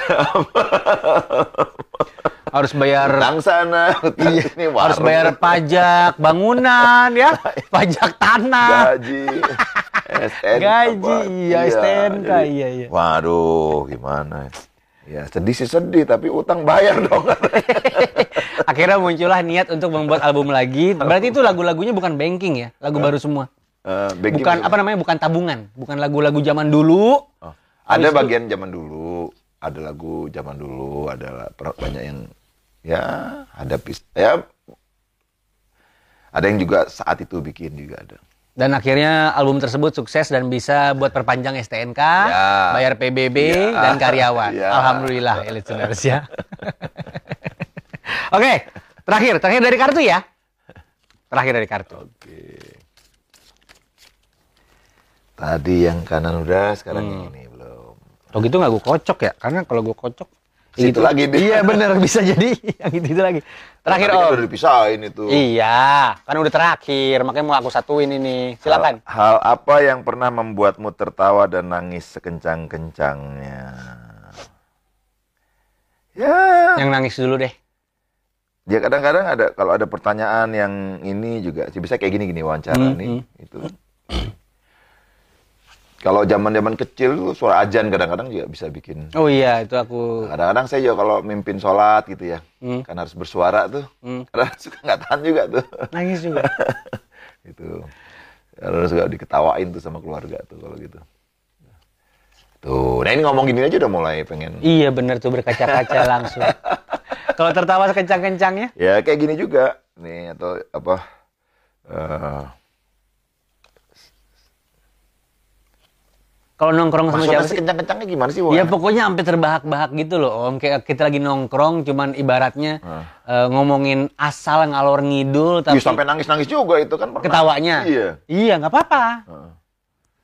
S1: Harus bayar
S2: utang sana, utang sini,
S1: harus
S2: warung,
S1: bayar pajak bangunan ya, pajak tanah.
S2: gaji, STNK,
S1: Gaji,
S2: apa.
S1: iya, STNK,
S2: jadi,
S1: iya, iya.
S2: Waduh, gimana? Ya sedih sih sedih, tapi utang bayar dong.
S1: Akhirnya muncullah niat untuk membuat album lagi. Berarti itu lagu-lagunya bukan banking ya, lagu baru semua.
S2: Banking
S1: Bukan
S2: juga.
S1: apa namanya? Bukan tabungan, bukan lagu-lagu zaman dulu.
S2: Oh, ada
S1: itu-
S2: bagian zaman dulu, ada lagu zaman dulu, ada banyak yang ya ada pis ya ada yang juga saat itu bikin juga ada.
S1: Dan akhirnya album tersebut sukses dan bisa buat perpanjang STNK,
S2: Ya.
S1: bayar PBB
S2: Ya.
S1: dan karyawan.
S2: Ya.
S1: Alhamdulillah, listeners ya. Oke, terakhir, terakhir dari kartu ya. Terakhir dari kartu.
S2: Oke. Tadi yang kanan udah, sekarang yang
S1: Hmm.
S2: ini belum.
S1: Kalau gitu nggak gue kocok ya, karena kalau gue kocok
S2: Situ lagi deh.
S1: Iya bener bisa jadi yang itu, itu lagi. Terakhir
S2: kan
S1: om.
S2: udah dipisahin itu.
S1: Iya, kan udah terakhir, makanya mau aku satuin ini. Silakan.
S2: Hal, hal apa yang pernah membuatmu tertawa dan nangis sekencang-kencangnya? Ya.
S1: Yang nangis dulu deh.
S2: Ya kadang-kadang ada kalau ada pertanyaan yang ini juga sih bisa kayak gini-gini wawancara
S1: Hmm,
S2: nih itu. Kalau zaman-zaman kecil tuh suara ajan kadang-kadang juga bisa bikin.
S1: Oh iya, itu aku.
S2: Kadang-kadang saya juga kalau mimpin sholat gitu ya,
S1: Hmm.
S2: kan harus bersuara tuh.
S1: Hmm.
S2: Kadang suka nggak tahan juga tuh.
S1: Nangis juga.
S2: itu. Kadang suka diketawain tuh sama keluarga tuh kalau gitu. Tuh, nah ini ngomong gini aja udah mulai pengen.
S1: iya bener tuh berkaca-kaca langsung. Kalau tertawa sekencang-kencangnya,
S2: Ya kayak gini juga nih atau apa? eh
S1: kalau nongkrong sama
S2: maksudnya
S1: siapa sih?
S2: kencang-kencangnya gimana sih? Wan?
S1: Ya pokoknya sampai terbahak-bahak gitu loh om. Kayak kita lagi nongkrong, cuman ibaratnya
S2: Ah.
S1: eh, ngomongin asal ngalor ngidul,
S2: Ih,
S1: tapi
S2: sampai nangis-nangis juga itu kan pernah.
S1: ketawanya.
S2: Iya.
S1: Iya nggak apa-apa.
S2: Heeh.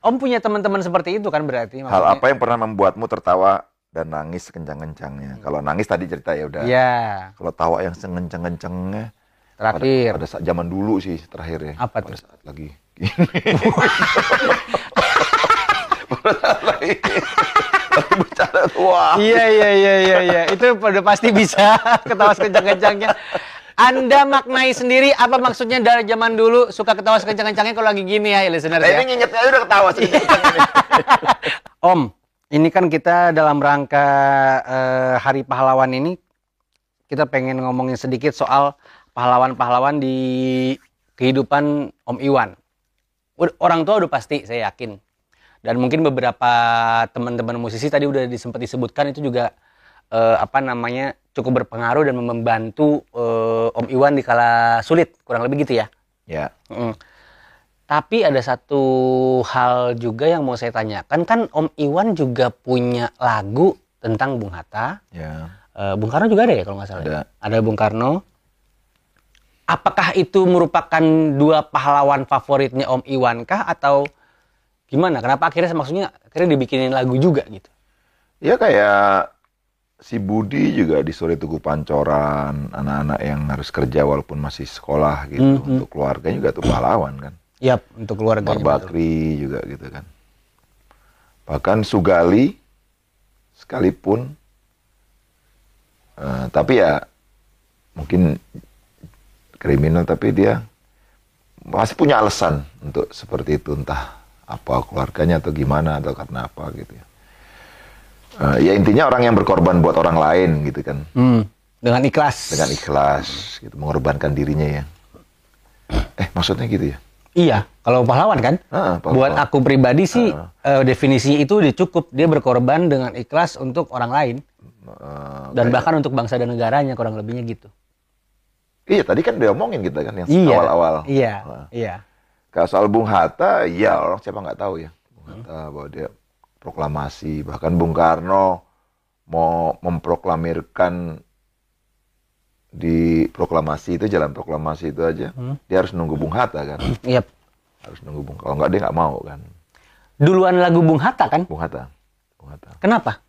S1: Om punya teman-teman seperti itu kan berarti?
S2: Hal
S1: maksudnya?
S2: apa yang pernah membuatmu tertawa dan nangis kencang-kencangnya. Kalau nangis tadi cerita ya udah.
S1: Iya.
S2: Kalau tawa yang sengenceng-kencengnya
S1: Terakhir.
S2: pada, pada saat zaman dulu sih terakhir ya.
S1: Apa
S2: pada
S1: tuh?
S2: saat lagi pada saat lagi lagi bercanda tuh, wah.
S1: Iya iya iya iya iya. Itu pada pasti bisa ketawa sekencang-kencangnya. Anda maknai sendiri apa maksudnya dari zaman dulu suka ketawa sekencang-kencangnya kalau lagi gini ya listener
S2: Nah,
S1: ya.
S2: ini ngingetnya udah ketawa sih.
S1: Om, ini kan kita dalam rangka eh, Hari Pahlawan ini kita pengen ngomongin sedikit soal pahlawan-pahlawan di kehidupan Om Iwan. Orang tua udah pasti, saya yakin. Dan mungkin beberapa teman-teman musisi tadi udah disempat disebutkan itu juga eh, apa namanya cukup berpengaruh dan membantu eh, Om Iwan di kala sulit, kurang lebih gitu ya.
S2: ya.
S1: Mm. Tapi ada satu hal juga yang mau saya tanyakan kan Om Iwan juga punya lagu tentang Bung Hatta.
S2: Ya.
S1: Eh, Bung Karno juga ada ya kalau nggak salah. ya?
S2: Ada.
S1: Ada Bung Karno. Apakah itu merupakan dua pahlawan favoritnya Om Iwan kah atau gimana? Kenapa akhirnya maksudnya akhirnya dibikinin lagu juga gitu?
S2: Ya kayak si Budi juga di sore Tugu Pancoran, anak-anak yang harus kerja walaupun masih sekolah gitu.
S1: Mhm.
S2: Untuk keluarganya juga tuh pahlawan kan.
S1: Yap, untuk keluarga.
S2: Umar Bakri juga gitu kan. Bahkan Sugali sekalipun eh, tapi ya mungkin kriminal tapi dia masih punya alasan untuk seperti itu entah apa keluarganya atau gimana atau karena apa gitu ya. Eh, ya intinya orang yang berkorban buat orang lain gitu kan
S1: Hmm, dengan ikhlas.
S2: dengan ikhlas gitu mengorbankan dirinya ya. Eh maksudnya gitu ya?
S1: Iya, kalau pahlawan kan?
S2: Ah, pahlawan.
S1: Buat aku pribadi sih
S2: Ah.
S1: eh, definisinya itu udah cukup dia berkorban dengan ikhlas untuk orang lain
S2: Eh,
S1: dan
S2: kayak-
S1: bahkan untuk bangsa dan negaranya kurang lebihnya gitu.
S2: Iya tadi kan dia omongin kita kan yang
S1: Iya.
S2: awal-awal.
S1: Iya,
S2: Nah,
S1: iya.
S2: Kalau soal Bung Hatta, ya orang siapa nggak tahu ya. Bung Hatta bahwa dia proklamasi, bahkan Bung Karno mau memproklamirkan di proklamasi itu jalan proklamasi itu aja, dia harus nunggu Bung Hatta kan,
S1: Iya.
S2: harus nunggu Bung. Kalau nggak dia nggak mau kan,
S1: Duluan lagu Bung Hatta kan?
S2: Bung Hatta, Bung Hatta.
S1: Kenapa?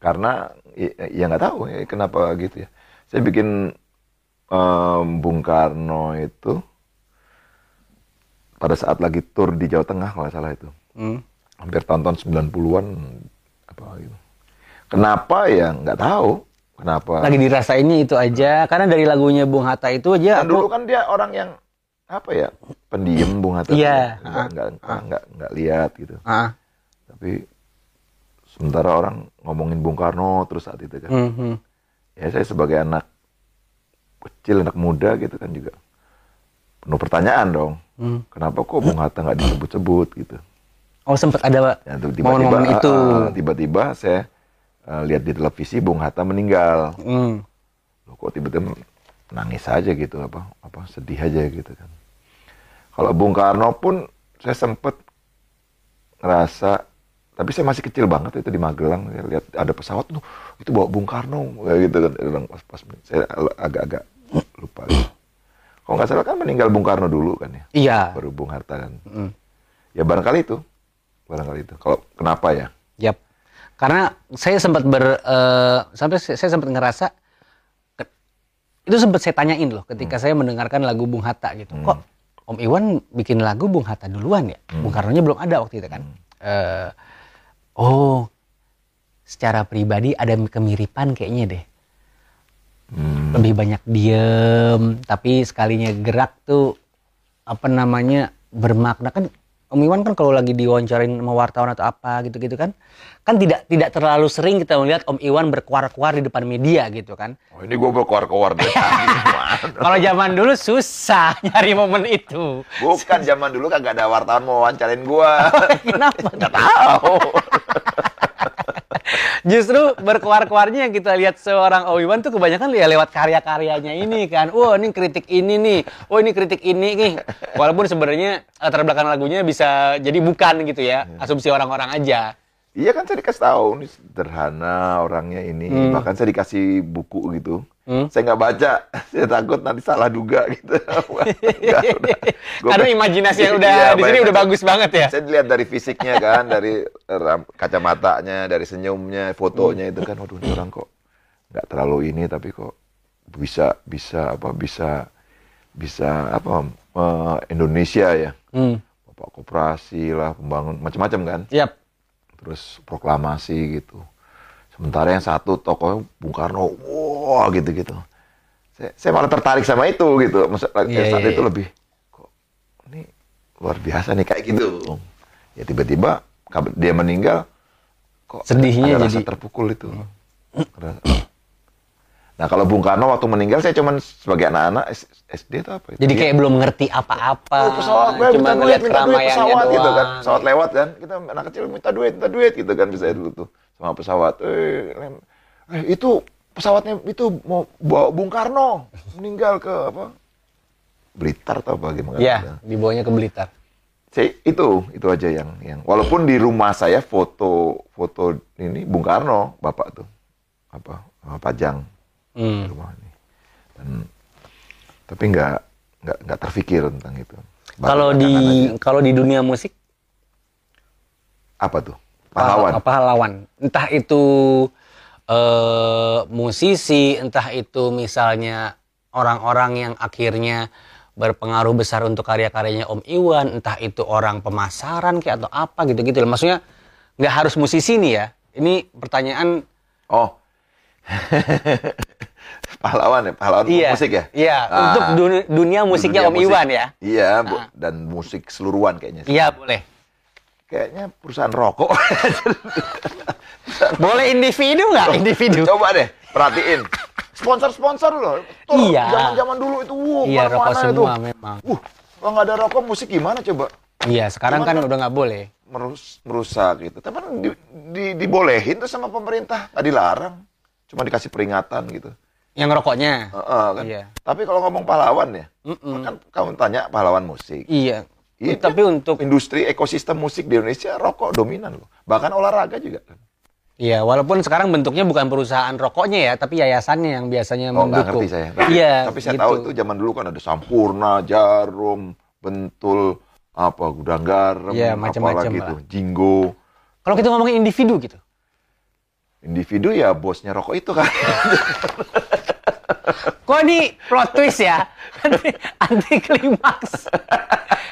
S2: Karena i- ya nggak tahu ya kenapa gitu ya. Saya bikin em, Bung Karno itu pada saat lagi tur di Jawa Tengah kalau salah itu.
S1: Hmm.
S2: Hampir tahun-tahun 90-an apa gitu. Kenapa ya nggak tahu. Kenapa?
S1: Lagi dirasainnya itu aja karena dari lagunya Bung Hatta itu aja
S2: Kan
S1: aku
S2: dulu kan dia orang yang apa ya pendiam Bung Hatta
S1: Iya.
S2: nggak nggak nggak nggak nggak lihat gitu
S1: Ah,
S2: tapi sementara orang ngomongin Bung Karno terus saat itu kan
S1: hmm, hmm.
S2: ya saya sebagai anak kecil anak muda gitu kan juga penuh pertanyaan dong
S1: Hmm.
S2: kenapa kok Bung Hatta nggak disebut-sebut gitu
S1: Oh sempat ada
S2: ya,
S1: momen-momen itu.
S2: ah, tiba-tiba saya ah, lihat di televisi Bung Hatta meninggal
S1: Hmm.
S2: Loh, kok tiba-tiba nangis aja gitu apa apa sedih aja gitu kan kalau Bung Karno pun saya sempet ngerasa tapi saya masih kecil banget itu di Magelang saya lihat ada pesawat tuh itu bawa Bung Karno kayak gitu kan pas pas saya agak-agak lupa gitu. kalau nggak salah kan meninggal Bung Karno dulu kan ya
S1: Iya.
S2: baru Bung Hatta kan
S1: Hmm.
S2: ya barangkali itu barangkali itu kalau kenapa ya
S1: Yap. Karena saya sempat ber eh, sampai saya sempat ngerasa ke- itu sempat saya tanyain loh ketika saya mendengarkan lagu Bung Hatta gitu. Kok Om Iwan bikin lagu Bung Hatta duluan ya? Bung Karnonya belum ada waktu itu kan. Eh, oh, secara pribadi ada kemiripan kayaknya deh.
S2: Hmm,
S1: Lebih banyak diem, tapi sekalinya gerak tuh apa namanya bermakna kan Om Iwan kan kalau lagi diwawancarain sama wartawan atau apa gitu-gitu kan kan tidak tidak terlalu sering kita melihat Om Iwan berkuar-kuar di depan media gitu kan.
S2: oh ini gue berkuar-kuar dari Gimana?
S1: Kalau zaman dulu susah nyari momen itu.
S2: bukan zaman dulu kagak ada wartawan mau wawancarin gua
S1: Kenapa?
S2: nggak tahu
S1: Justru berkuar-kuarnya yang kita lihat seorang Om Iwan tuh kebanyakan ya lewat karya-karyanya ini kan. Wah ini kritik ini nih. Oh ini kritik ini nih. Walaupun sebenarnya latar belakang lagunya bisa jadi bukan gitu ya. Asumsi orang-orang aja.
S2: Iya kan saya dikasih tahu nih sederhana orangnya ini. Bahkan saya dikasih buku gitu.
S1: Hmm.
S2: Saya nggak baca, saya takut nanti salah duga gitu. Nggak, udah. Gua
S1: Karena imajinasi yang udah
S2: Iya,
S1: di sini udah bagus banget ya.
S2: Saya dilihat dari fisiknya kan, dari kacamatanya, dari senyumnya, fotonya itu kan, waduh ini orang kok nggak terlalu ini tapi kok bisa bisa apa bisa bisa apa eh, Indonesia ya,
S1: Hmm.
S2: bapak koperasi lah, pembangun macam-macam kan,
S1: Siap.
S2: Terus proklamasi gitu. Sementara yang satu tokohnya Bung Karno, wah gitu-gitu. Saya, saya malah tertarik sama itu gitu. Maksud,
S1: Iya,
S2: saat
S1: iya,
S2: itu
S1: iya.
S2: lebih kok ini luar biasa nih kayak gitu. Ya tiba-tiba dia meninggal kok
S1: Sedihnya
S2: ada rasa
S1: jadi-
S2: terpukul itu. Rasa- Nah kalau Bung Karno waktu meninggal saya cuman sebagai anak-anak SD atau apa? itu?
S1: Jadi
S2: Dia-
S1: kayak belum ngerti apa-apa.
S2: Oh, pesawat, gue
S1: Cuma
S2: minta duit, minta duit, pesawat gitu kan.
S1: doang.
S2: Pesawat lewat kan, kita anak kecil minta duit, minta duit gitu kan bisa dulu tuh sama pesawat. Eh, eh, itu pesawatnya itu mau bawa Bung Karno meninggal ke apa? Blitar atau apa gimana?
S1: Iya, dibawanya ke Blitar.
S2: Saya, itu itu aja yang yang walaupun di rumah saya foto foto ini Bung Karno bapak tuh apa eh, di
S1: Hmm.
S2: rumah ini dan tapi nggak nggak nggak terfikir tentang itu.
S1: Kalau di
S2: aja.
S1: kalau di dunia musik
S2: apa tuh pahlawan
S1: Apa pahlawan. Entah itu eh, musisi, entah itu misalnya orang-orang yang akhirnya berpengaruh besar untuk karya-karyanya Om Iwan, entah itu orang pemasaran kayak atau apa gitu-gitu. Maksudnya nggak harus musisi nih ya. Ini pertanyaan
S2: Oh. pahlawan ya, pahlawan
S1: iya.
S2: musik ya?
S1: Iya,
S2: Ah,
S1: untuk duni- dunia musiknya
S2: dunia
S1: Om
S2: musik.
S1: Iwan ya.
S2: Iya, Bu. dan musik seluruhan kayaknya.
S1: Iya, boleh.
S2: Kayaknya perusahaan rokok.
S1: Boleh individu nggak? Individu.
S2: Coba deh, perhatiin. Sponsor-sponsor loh. Tuh,
S1: Iya.
S2: Zaman-zaman dulu itu, wuh,
S1: Iya, rokok semua
S2: itu.
S1: memang.
S2: Wuh, kalau nggak ada rokok, musik gimana coba?
S1: Iya, sekarang
S2: Cuman
S1: kan
S2: kan-
S1: udah nggak boleh.
S2: Merus, merusak gitu. Tapi kan di, di- dibolehin tuh sama pemerintah, nggak dilarang. Cuma dikasih peringatan gitu.
S1: Yang rokoknya.
S2: Heeh, kan.
S1: Iya.
S2: Tapi kalau ngomong pahlawan ya,
S1: Mm-mm.
S2: kan kamu tanya pahlawan musik.
S1: Iya.
S2: Iya,
S1: Tapi untuk
S2: industri ekosistem musik di Indonesia rokok dominan loh. Bahkan olahraga juga kan.
S1: Iya, walaupun sekarang bentuknya bukan perusahaan rokoknya ya, tapi yayasannya yang biasanya
S2: Oh,
S1: mendukung.
S2: ngerti saya. Tapi,
S1: Iya.
S2: tapi saya
S1: gitu.
S2: tahu itu zaman dulu kan ada Sampurna, Jarum, Bentul, apa gudang garam,
S1: Iya, macam-macam
S2: apalagi
S1: lah.
S2: tuh, Jinggo.
S1: Kalau kita ngomongin individu gitu.
S2: Individu ya bosnya rokok itu kan.
S1: Kok ini plot twist ya? Anti, anti klimaks.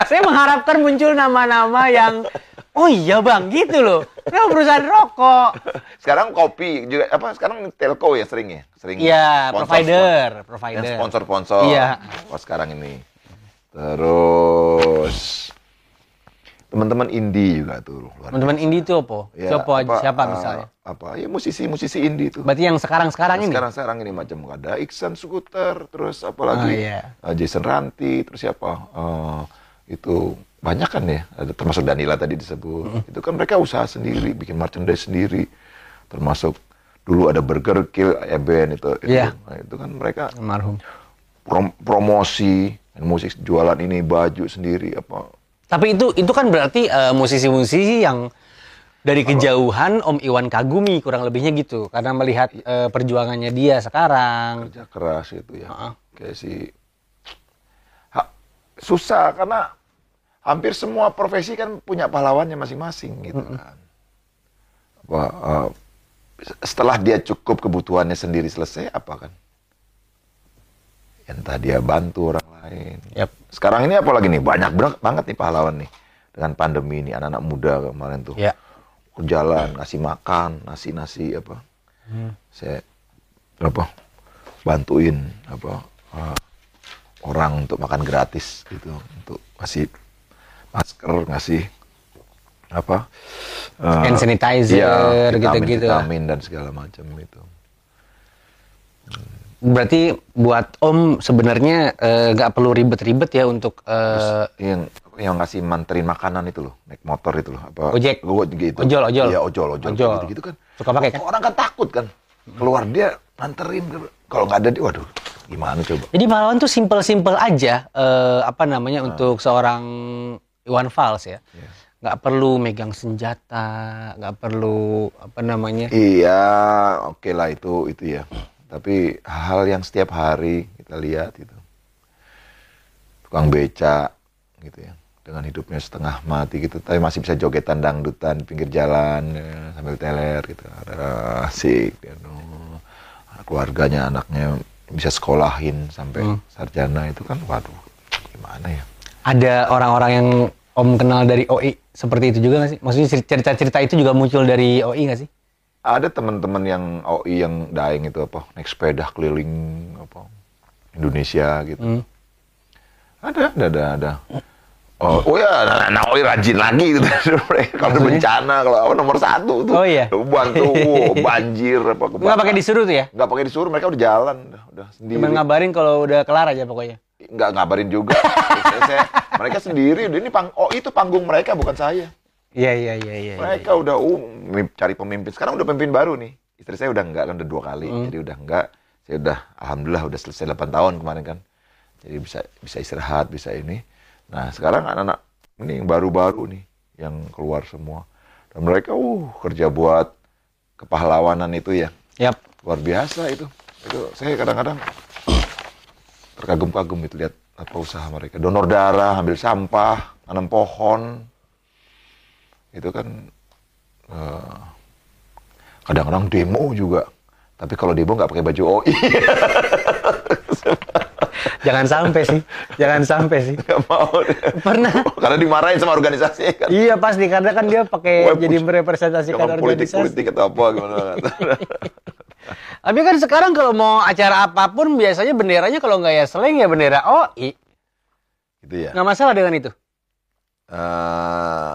S1: Saya mengharapkan muncul nama-nama yang Oh iya bang, gitu loh. Nah, perusahaan rokok.
S2: sekarang kopi juga apa sekarang telco ya sering ya? Sering
S1: Iya,
S2: sponsor-
S1: provider,
S2: sponsor-
S1: provider.
S2: sponsor-sponsor.
S1: Iya.
S2: Oh, sekarang ini. Terus teman-teman indie juga tuh luar
S1: Teman-teman indie itu apa?
S2: Ya,
S1: siapa,
S2: apa,
S1: siapa
S2: eh,
S1: misalnya?
S2: Apa? Ya musisi-musisi indie itu.
S1: Berarti yang sekarang-sekarang ini?
S2: Sekarang sekarang ini macam ada Iksan Scooter, terus apalagi
S1: Oh, iya.
S2: eh, Jason Ranti, terus siapa? Eh, itu banyak kan ya, termasuk Danila tadi disebut. Itu kan mereka usaha sendiri, bikin merchandise sendiri. Termasuk dulu ada Burger Kill Eben itu. itu.
S1: Iya.
S2: Nah, itu kan mereka
S1: Almarhum.
S2: prom- promosi musik jualan ini baju sendiri apa
S1: Tapi itu itu kan berarti eh, musisi-musisi yang dari kejauhan Om Iwan kagumi kurang lebihnya gitu. Karena melihat eh, perjuangannya dia sekarang.
S2: kerja keras itu ya.
S1: Heeh.
S2: kayak si Ha- susah karena hampir semua profesi kan punya pahlawannya masing-masing gitu kan. Apa eh, setelah dia cukup kebutuhannya sendiri selesai apa kan entah dia bantu orang lain.
S1: Yap.
S2: sekarang ini apalagi nih banyak banget banget nih pahlawan nih. Dengan pandemi ini anak-anak muda kemarin tuh.
S1: Ya.
S2: jalan ngasih makan nasi nasi apa. Saya apa bantuin apa eh, orang untuk makan gratis gitu. Untuk ngasih masker ngasih apa eh,
S1: Hand sanitizer,
S2: iya, vitamin,
S1: gitu-gitu. lah.
S2: vitamin dan segala macam itu
S1: Berarti buat Om sebenarnya eh, nggak perlu ribet-ribet ya untuk eh,
S2: yang yang ngasih manterin makanan itu loh naik motor itu loh apa
S1: Ojek.
S2: Gitu
S1: Ojol, ojol.
S2: iya ojol ojol,
S1: Ojol.
S2: gitu, gitu kan
S1: Suka pakai kan?
S2: orang kan takut kan keluar dia nganterin kalau nggak ada dia waduh gimana coba
S1: Jadi pahlawan tuh simpel-simpel aja eh, apa namanya untuk seorang Iwan Fals ya. nggak perlu megang senjata, nggak perlu apa namanya.
S2: Iya, oke lah itu itu ya. Tapi hal yang setiap hari kita lihat itu. Tukang beca gitu ya. Dengan hidupnya setengah mati gitu, tapi masih bisa jogetan dangdutan pinggir jalan ya, sambil teler gitu. Ada asik ya, no. keluarganya anaknya bisa sekolahin sampai
S1: Hmm.
S2: sarjana itu kan waduh gimana ya
S1: Ada orang-orang yang Om kenal dari OI seperti itu juga nggak sih? Maksudnya cerita-cerita itu juga muncul dari OI nggak sih?
S2: Ada teman-teman yang OI yang daeng itu apa naik sepeda keliling apa Indonesia gitu.
S1: Hmm.
S2: ada ada ada ada. Oh, oh ya anak, anak OI rajin lagi gitu. Kalau bencana kalau apa nomor satu tuh.
S1: Oh, iya.
S2: Bantu banjir apa
S1: Nggak pakai disuruh tuh ya?
S2: nggak pakai disuruh mereka udah jalan udah, udah sendiri.
S1: Cuma ngabarin kalau udah kelar aja pokoknya.
S2: nggak ngabarin juga. Saya- saya- mereka sendiri udah ini pang oh itu panggung mereka bukan saya
S1: Iya iya iya iya.
S2: mereka udah uh, mim- cari pemimpin. Sekarang udah pemimpin baru nih. Istri saya udah enggak kan udah dua kali.
S1: Hmm.
S2: jadi udah enggak. Saya udah alhamdulillah udah selesai 8 tahun kemarin kan. Jadi bisa bisa istirahat bisa ini. Nah sekarang anak-anak ini yang baru-baru nih yang keluar semua. Dan mereka uh kerja buat kepahlawanan itu ya.
S1: Yap.
S2: luar biasa itu. Itu saya kadang-kadang terkagum-kagum itu lihat apa usaha mereka. Donor darah ambil sampah tanam pohon itu kan eh, kadang-kadang demo juga tapi kalau demo nggak pakai baju OI
S1: Jangan sampai sih. Jangan sampai sih.
S2: nggak mau dia.
S1: Pernah.
S2: karena dimarahin sama organisasi kan
S1: Iya pasti karena kan dia pakai jadi merepresentasikan
S2: Sama
S1: organisasi.
S2: politik-politik atau apa gimana
S1: Tapi kan sekarang kalau mau acara apa pun biasanya benderanya kalau nggak ya seleng ya bendera OI.
S2: gitu ya
S1: Nggak masalah dengan itu.
S2: Eh,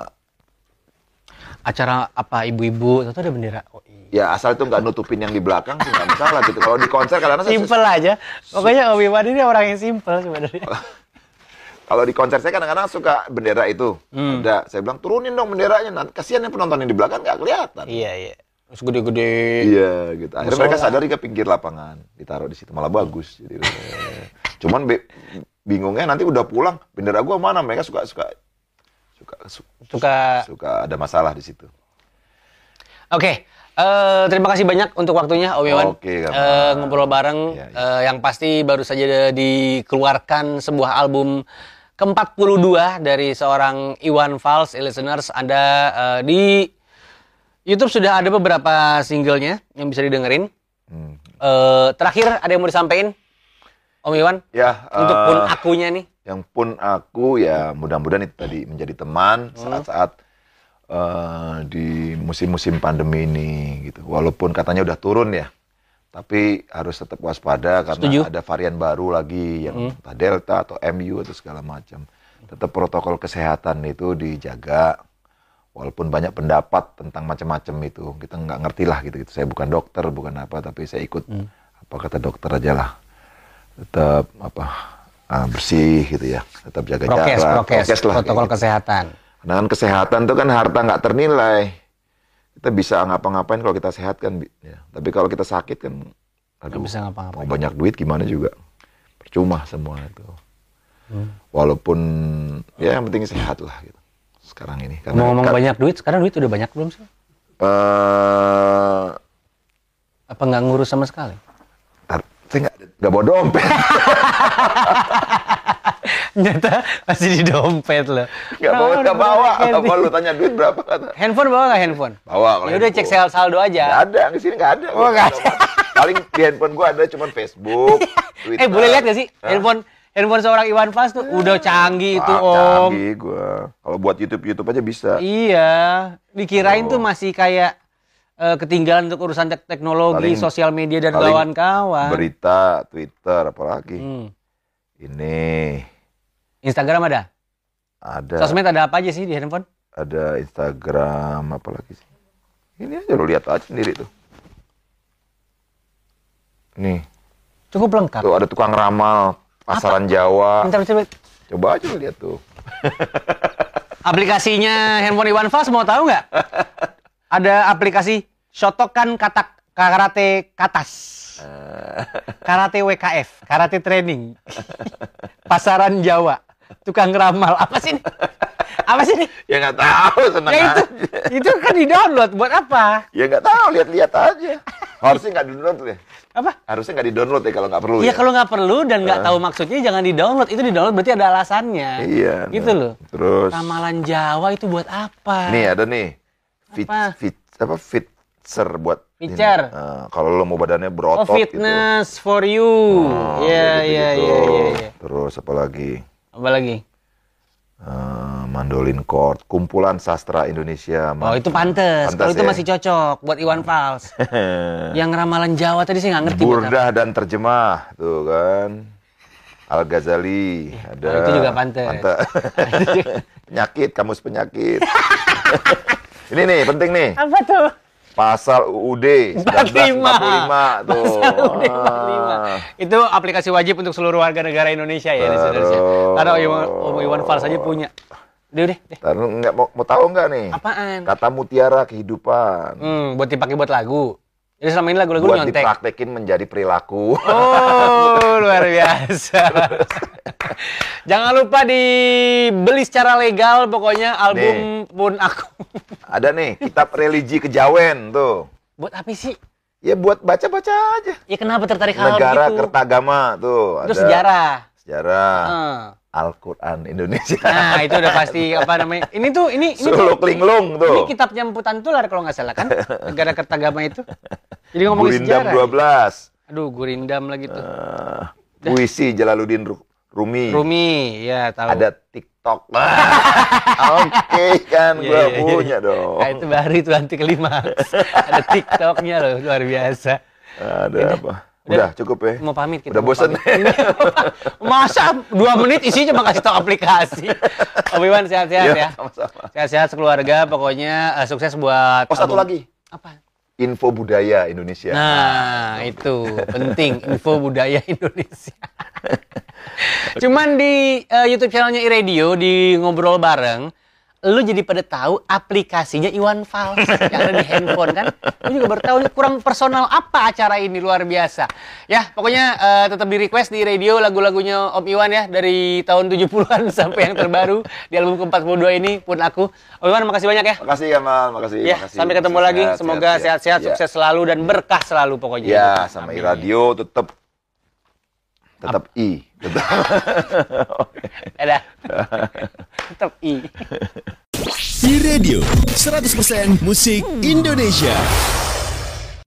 S1: Acara apa ibu-ibu itu ada bendera OI.
S2: ya asal itu nggak nutupin yang di belakang sih nggak masalah gitu kalau di konser kadang-kadang saya
S1: Simple aja. Pokoknya Obi Wan ini orang yang simple sebenarnya.
S2: Kalau di konser saya kadang-kadang suka bendera itu.
S1: Hmm.
S2: Ada, saya bilang turunin dong benderanya. Nanti kasihan yang penonton yang di belakang nggak kelihatan.
S1: iya iya. Terus gede-gede.
S2: Iya, gitu. Akhirnya
S1: Musola.
S2: mereka sadar ke pinggir lapangan, ditaruh di situ malah bagus. Jadi, eh, cuman be- bingungnya nanti udah pulang, bendera gua mana? Mereka suka suka suka su-
S1: Suka.
S2: suka ada masalah di situ.
S1: Oke. eh, terima kasih banyak untuk waktunya Om Iwan.
S2: Oke, Gamal.
S1: Eh, ngobrol bareng.
S2: Iya, iya.
S1: Eh, yang pasti baru saja dikeluarkan sebuah album ke-42 dari seorang Iwan Fals, listeners. Anda eh, di YouTube sudah ada beberapa singlenya yang bisa didengerin.
S2: Hmm.
S1: Eh, terakhir ada yang mau disampaikan, Om Iwan?
S2: Ya,
S1: Untuk
S2: eh,
S1: pun akunya nih.
S2: Yang pun aku ya mudah-mudahan itu tadi menjadi teman saat-saat eh, di musim-musim pandemi ini gitu. Walaupun katanya udah turun ya, tapi harus tetap waspada karena
S1: Setuju.
S2: ada varian baru lagi yang entah delta atau MU atau segala macam. Tetap protokol kesehatan itu dijaga. Walaupun banyak pendapat tentang macam-macam itu, kita nggak ngerti lah gitu, gitu. Saya bukan dokter, bukan apa, tapi saya ikut apa kata dokter aja lah. Tetap apa ah, bersih gitu ya, tetap jaga
S1: Prokes,
S2: jarak,
S1: prokes,
S2: prokes lah,
S1: protokol
S2: gitu.
S1: kesehatan.
S2: Karena kan kesehatan itu kan harta nggak ternilai. Kita bisa ngapa-ngapain kalau kita sehat kan, ya. tapi kalau kita sakit kan, aduh,
S1: bisa
S2: mau
S1: ngapa-ngapain.
S2: banyak duit gimana juga, percuma semua itu.
S1: Hmm.
S2: Walaupun ya yang penting sehat lah gitu. Sekarang ini. Karena
S1: Ngomong-ngomong
S2: kan-
S1: banyak duit, sekarang duit udah banyak belum sih?
S2: eh,
S1: Apa nggak ngurus sama sekali?
S2: saya nggak nggak bawa dompet.
S1: Nyata masih di dompet loh.
S2: Nggak bawa, nggak
S1: udah
S2: bawa. Apa lu tanya duit berapa kata?
S1: Handphone bawa nggak handphone?
S2: Bawa kalau
S1: Ya udah cek
S2: handphone.
S1: saldo aja.
S2: Nggak ada, di sini nggak ada.
S1: Oh, nggak ada.
S2: Paling di handphone gua ada cuma Facebook, Twitter.
S1: Eh boleh lihat gak sih
S2: Hah?
S1: handphone handphone seorang Iwan Fals tuh udah canggih itu om.
S2: Canggih gua. Kalau buat YouTube YouTube aja bisa.
S1: Iya, dikirain
S2: Oh.
S1: tuh masih kayak eh, ketinggalan untuk urusan tek- teknologi,
S2: Paling-
S1: sosial media dan kawan-kawan.
S2: Berita, Twitter, apalagi.
S1: Hmm.
S2: Ini
S1: Instagram ada?
S2: ada
S1: Sosmed ada apa aja sih di handphone?
S2: ada Instagram apalagi sih. Ini aja lo lihat aja sendiri tuh. Nih,
S1: Cukup lengkap.
S2: tuh ada tukang ramal pasaran Jawa.
S1: Bentar, bentar, bentar.
S2: Coba aja lihat tuh.
S1: Aplikasinya handphone Iwan Fals mau tahu nggak? Ada aplikasi Shotokan Kata Karate Katas. Karate WKF, Karate Training. Pasaran Jawa. Tukang ramal. Apa sih ini? Apa sih nih?
S2: Ya nggak tahu, seneng
S1: Ya itu,
S2: aja.
S1: itu kan di download buat apa?
S2: Ya nggak tahu, lihat-lihat aja. Harusnya nggak di-download ya.
S1: Apa?
S2: Harusnya nggak di-download ya kalau nggak perlu
S1: Iya
S2: ya.
S1: kalau nggak perlu dan nggak tahu maksudnya jangan di download. Itu di download berarti ada alasannya.
S2: Iya.
S1: Gitu
S2: nah.
S1: loh.
S2: Terus
S1: Ramalan Jawa itu buat apa?
S2: nih ada nih fit
S1: Apa?
S2: fit apa fitzer buat.
S1: Feature.
S2: Nah, kalau lo mau badannya
S1: Oh
S2: berotot
S1: fitness for you.
S2: gitu. Oh,
S1: Iya
S2: gitu-gitu.
S1: iya iya iya. iya.
S2: Terus apa lagi?
S1: Apa lagi?
S2: Eh, mandolin chord, kumpulan sastra Indonesia.
S1: Oh itu pantes. Kalau itu
S2: ya?
S1: masih cocok buat Iwan Fals. Yang ramalan Jawa tadi sih nggak ngerti.
S2: Burdah dan terjemah, tuh kan. Al Ghazali ada.
S1: Oh, itu juga pantes.
S2: penyakit, kamus penyakit. Ini nih penting nih.
S1: Apa tuh?
S2: Pasal UUD 1945 tuh.
S1: Pasal UUD 45.
S2: Ah.
S1: Itu aplikasi wajib untuk seluruh warga negara Indonesia ya, saudara Karena Om Iwan, Fals aja punya. Deh, deh.
S2: Ntar lu nggak mau, mau tahu nggak nih?
S1: Apaan?
S2: Kata mutiara kehidupan.
S1: Hmm, buat dipakai buat lagu. Jadi selama ini lagu-lagu
S2: buat
S1: nyontek.
S2: dipraktekin menjadi perilaku.
S1: Oh, luar biasa. Jangan lupa dibeli secara legal pokoknya album pun aku.
S2: Ada nih kitab religi kejawen tuh.
S1: buat apa sih?
S2: Ya buat baca-baca aja.
S1: Ya kenapa tertarik hal
S2: Negara
S1: begitu?
S2: Kertagama tuh.
S1: Itu
S2: ada
S1: sejarah.
S2: Sejarah.
S1: Hmm.
S2: Al-Quran Indonesia.
S1: Nah, itu udah pasti apa namanya? Ini tuh ini ini
S2: Suluk linglung
S1: Ini
S2: tuh.
S1: kitabnya Emputan Tular kalau nggak salah kan? Negara Kertagama itu. Jadi ngomongin
S2: Gurindam
S1: sejarah.
S2: 12.
S1: Aduh, Gurindam lagi tuh.
S2: Eh, puisi Jalaluddin Ru- Rumi.
S1: Rumi, ya tahu.
S2: Ada TikTok. Oke kan,
S1: Iya,
S2: gua
S1: iya, iya.
S2: punya dong.
S1: Nah, itu baru itu anti klimaks. Ada TikToknya loh, luar biasa.
S2: Ada apa? Udah, cukup ya.
S1: Mau pamit kita.
S2: Udah
S1: pamit. Masa dua menit isinya cuma kasih tahu aplikasi. Om Iwan sehat-sehat
S2: Iya,
S1: ya.
S2: sama-sama.
S1: Sehat-sehat sekeluarga, pokoknya eh, sukses buat.
S2: Oh, satu lagi.
S1: Apa?
S2: Info budaya Indonesia.
S1: Nah, itu penting info budaya Indonesia. Cuman di eh, YouTube channelnya iRadio di ngobrol bareng, lu jadi pada tahu aplikasinya Iwan Fals yang ada di handphone kan? Lu juga baru tahu ini kurang personal apa acara ini luar biasa. Ya, pokoknya eh, tetap di request di radio lagu-lagunya Om Iwan ya dari tahun 70-an sampai yang terbaru di album ke-42 ini pun aku. Om Iwan makasih banyak ya.
S2: Makasih Kamal, makasih.
S1: Ya,
S2: makasih.
S1: sampai ketemu
S2: Makasih.
S1: lagi.
S2: Sehat,
S1: Semoga
S2: sehat,
S1: sehat-sehat,
S2: Ya.
S1: sukses selalu dan berkah selalu pokoknya.
S2: Ya, sama
S1: Amin.
S2: radio tetap tetap I. Tetap.
S1: Dadah. Tetap I.
S3: I Radio 100% musik Indonesia.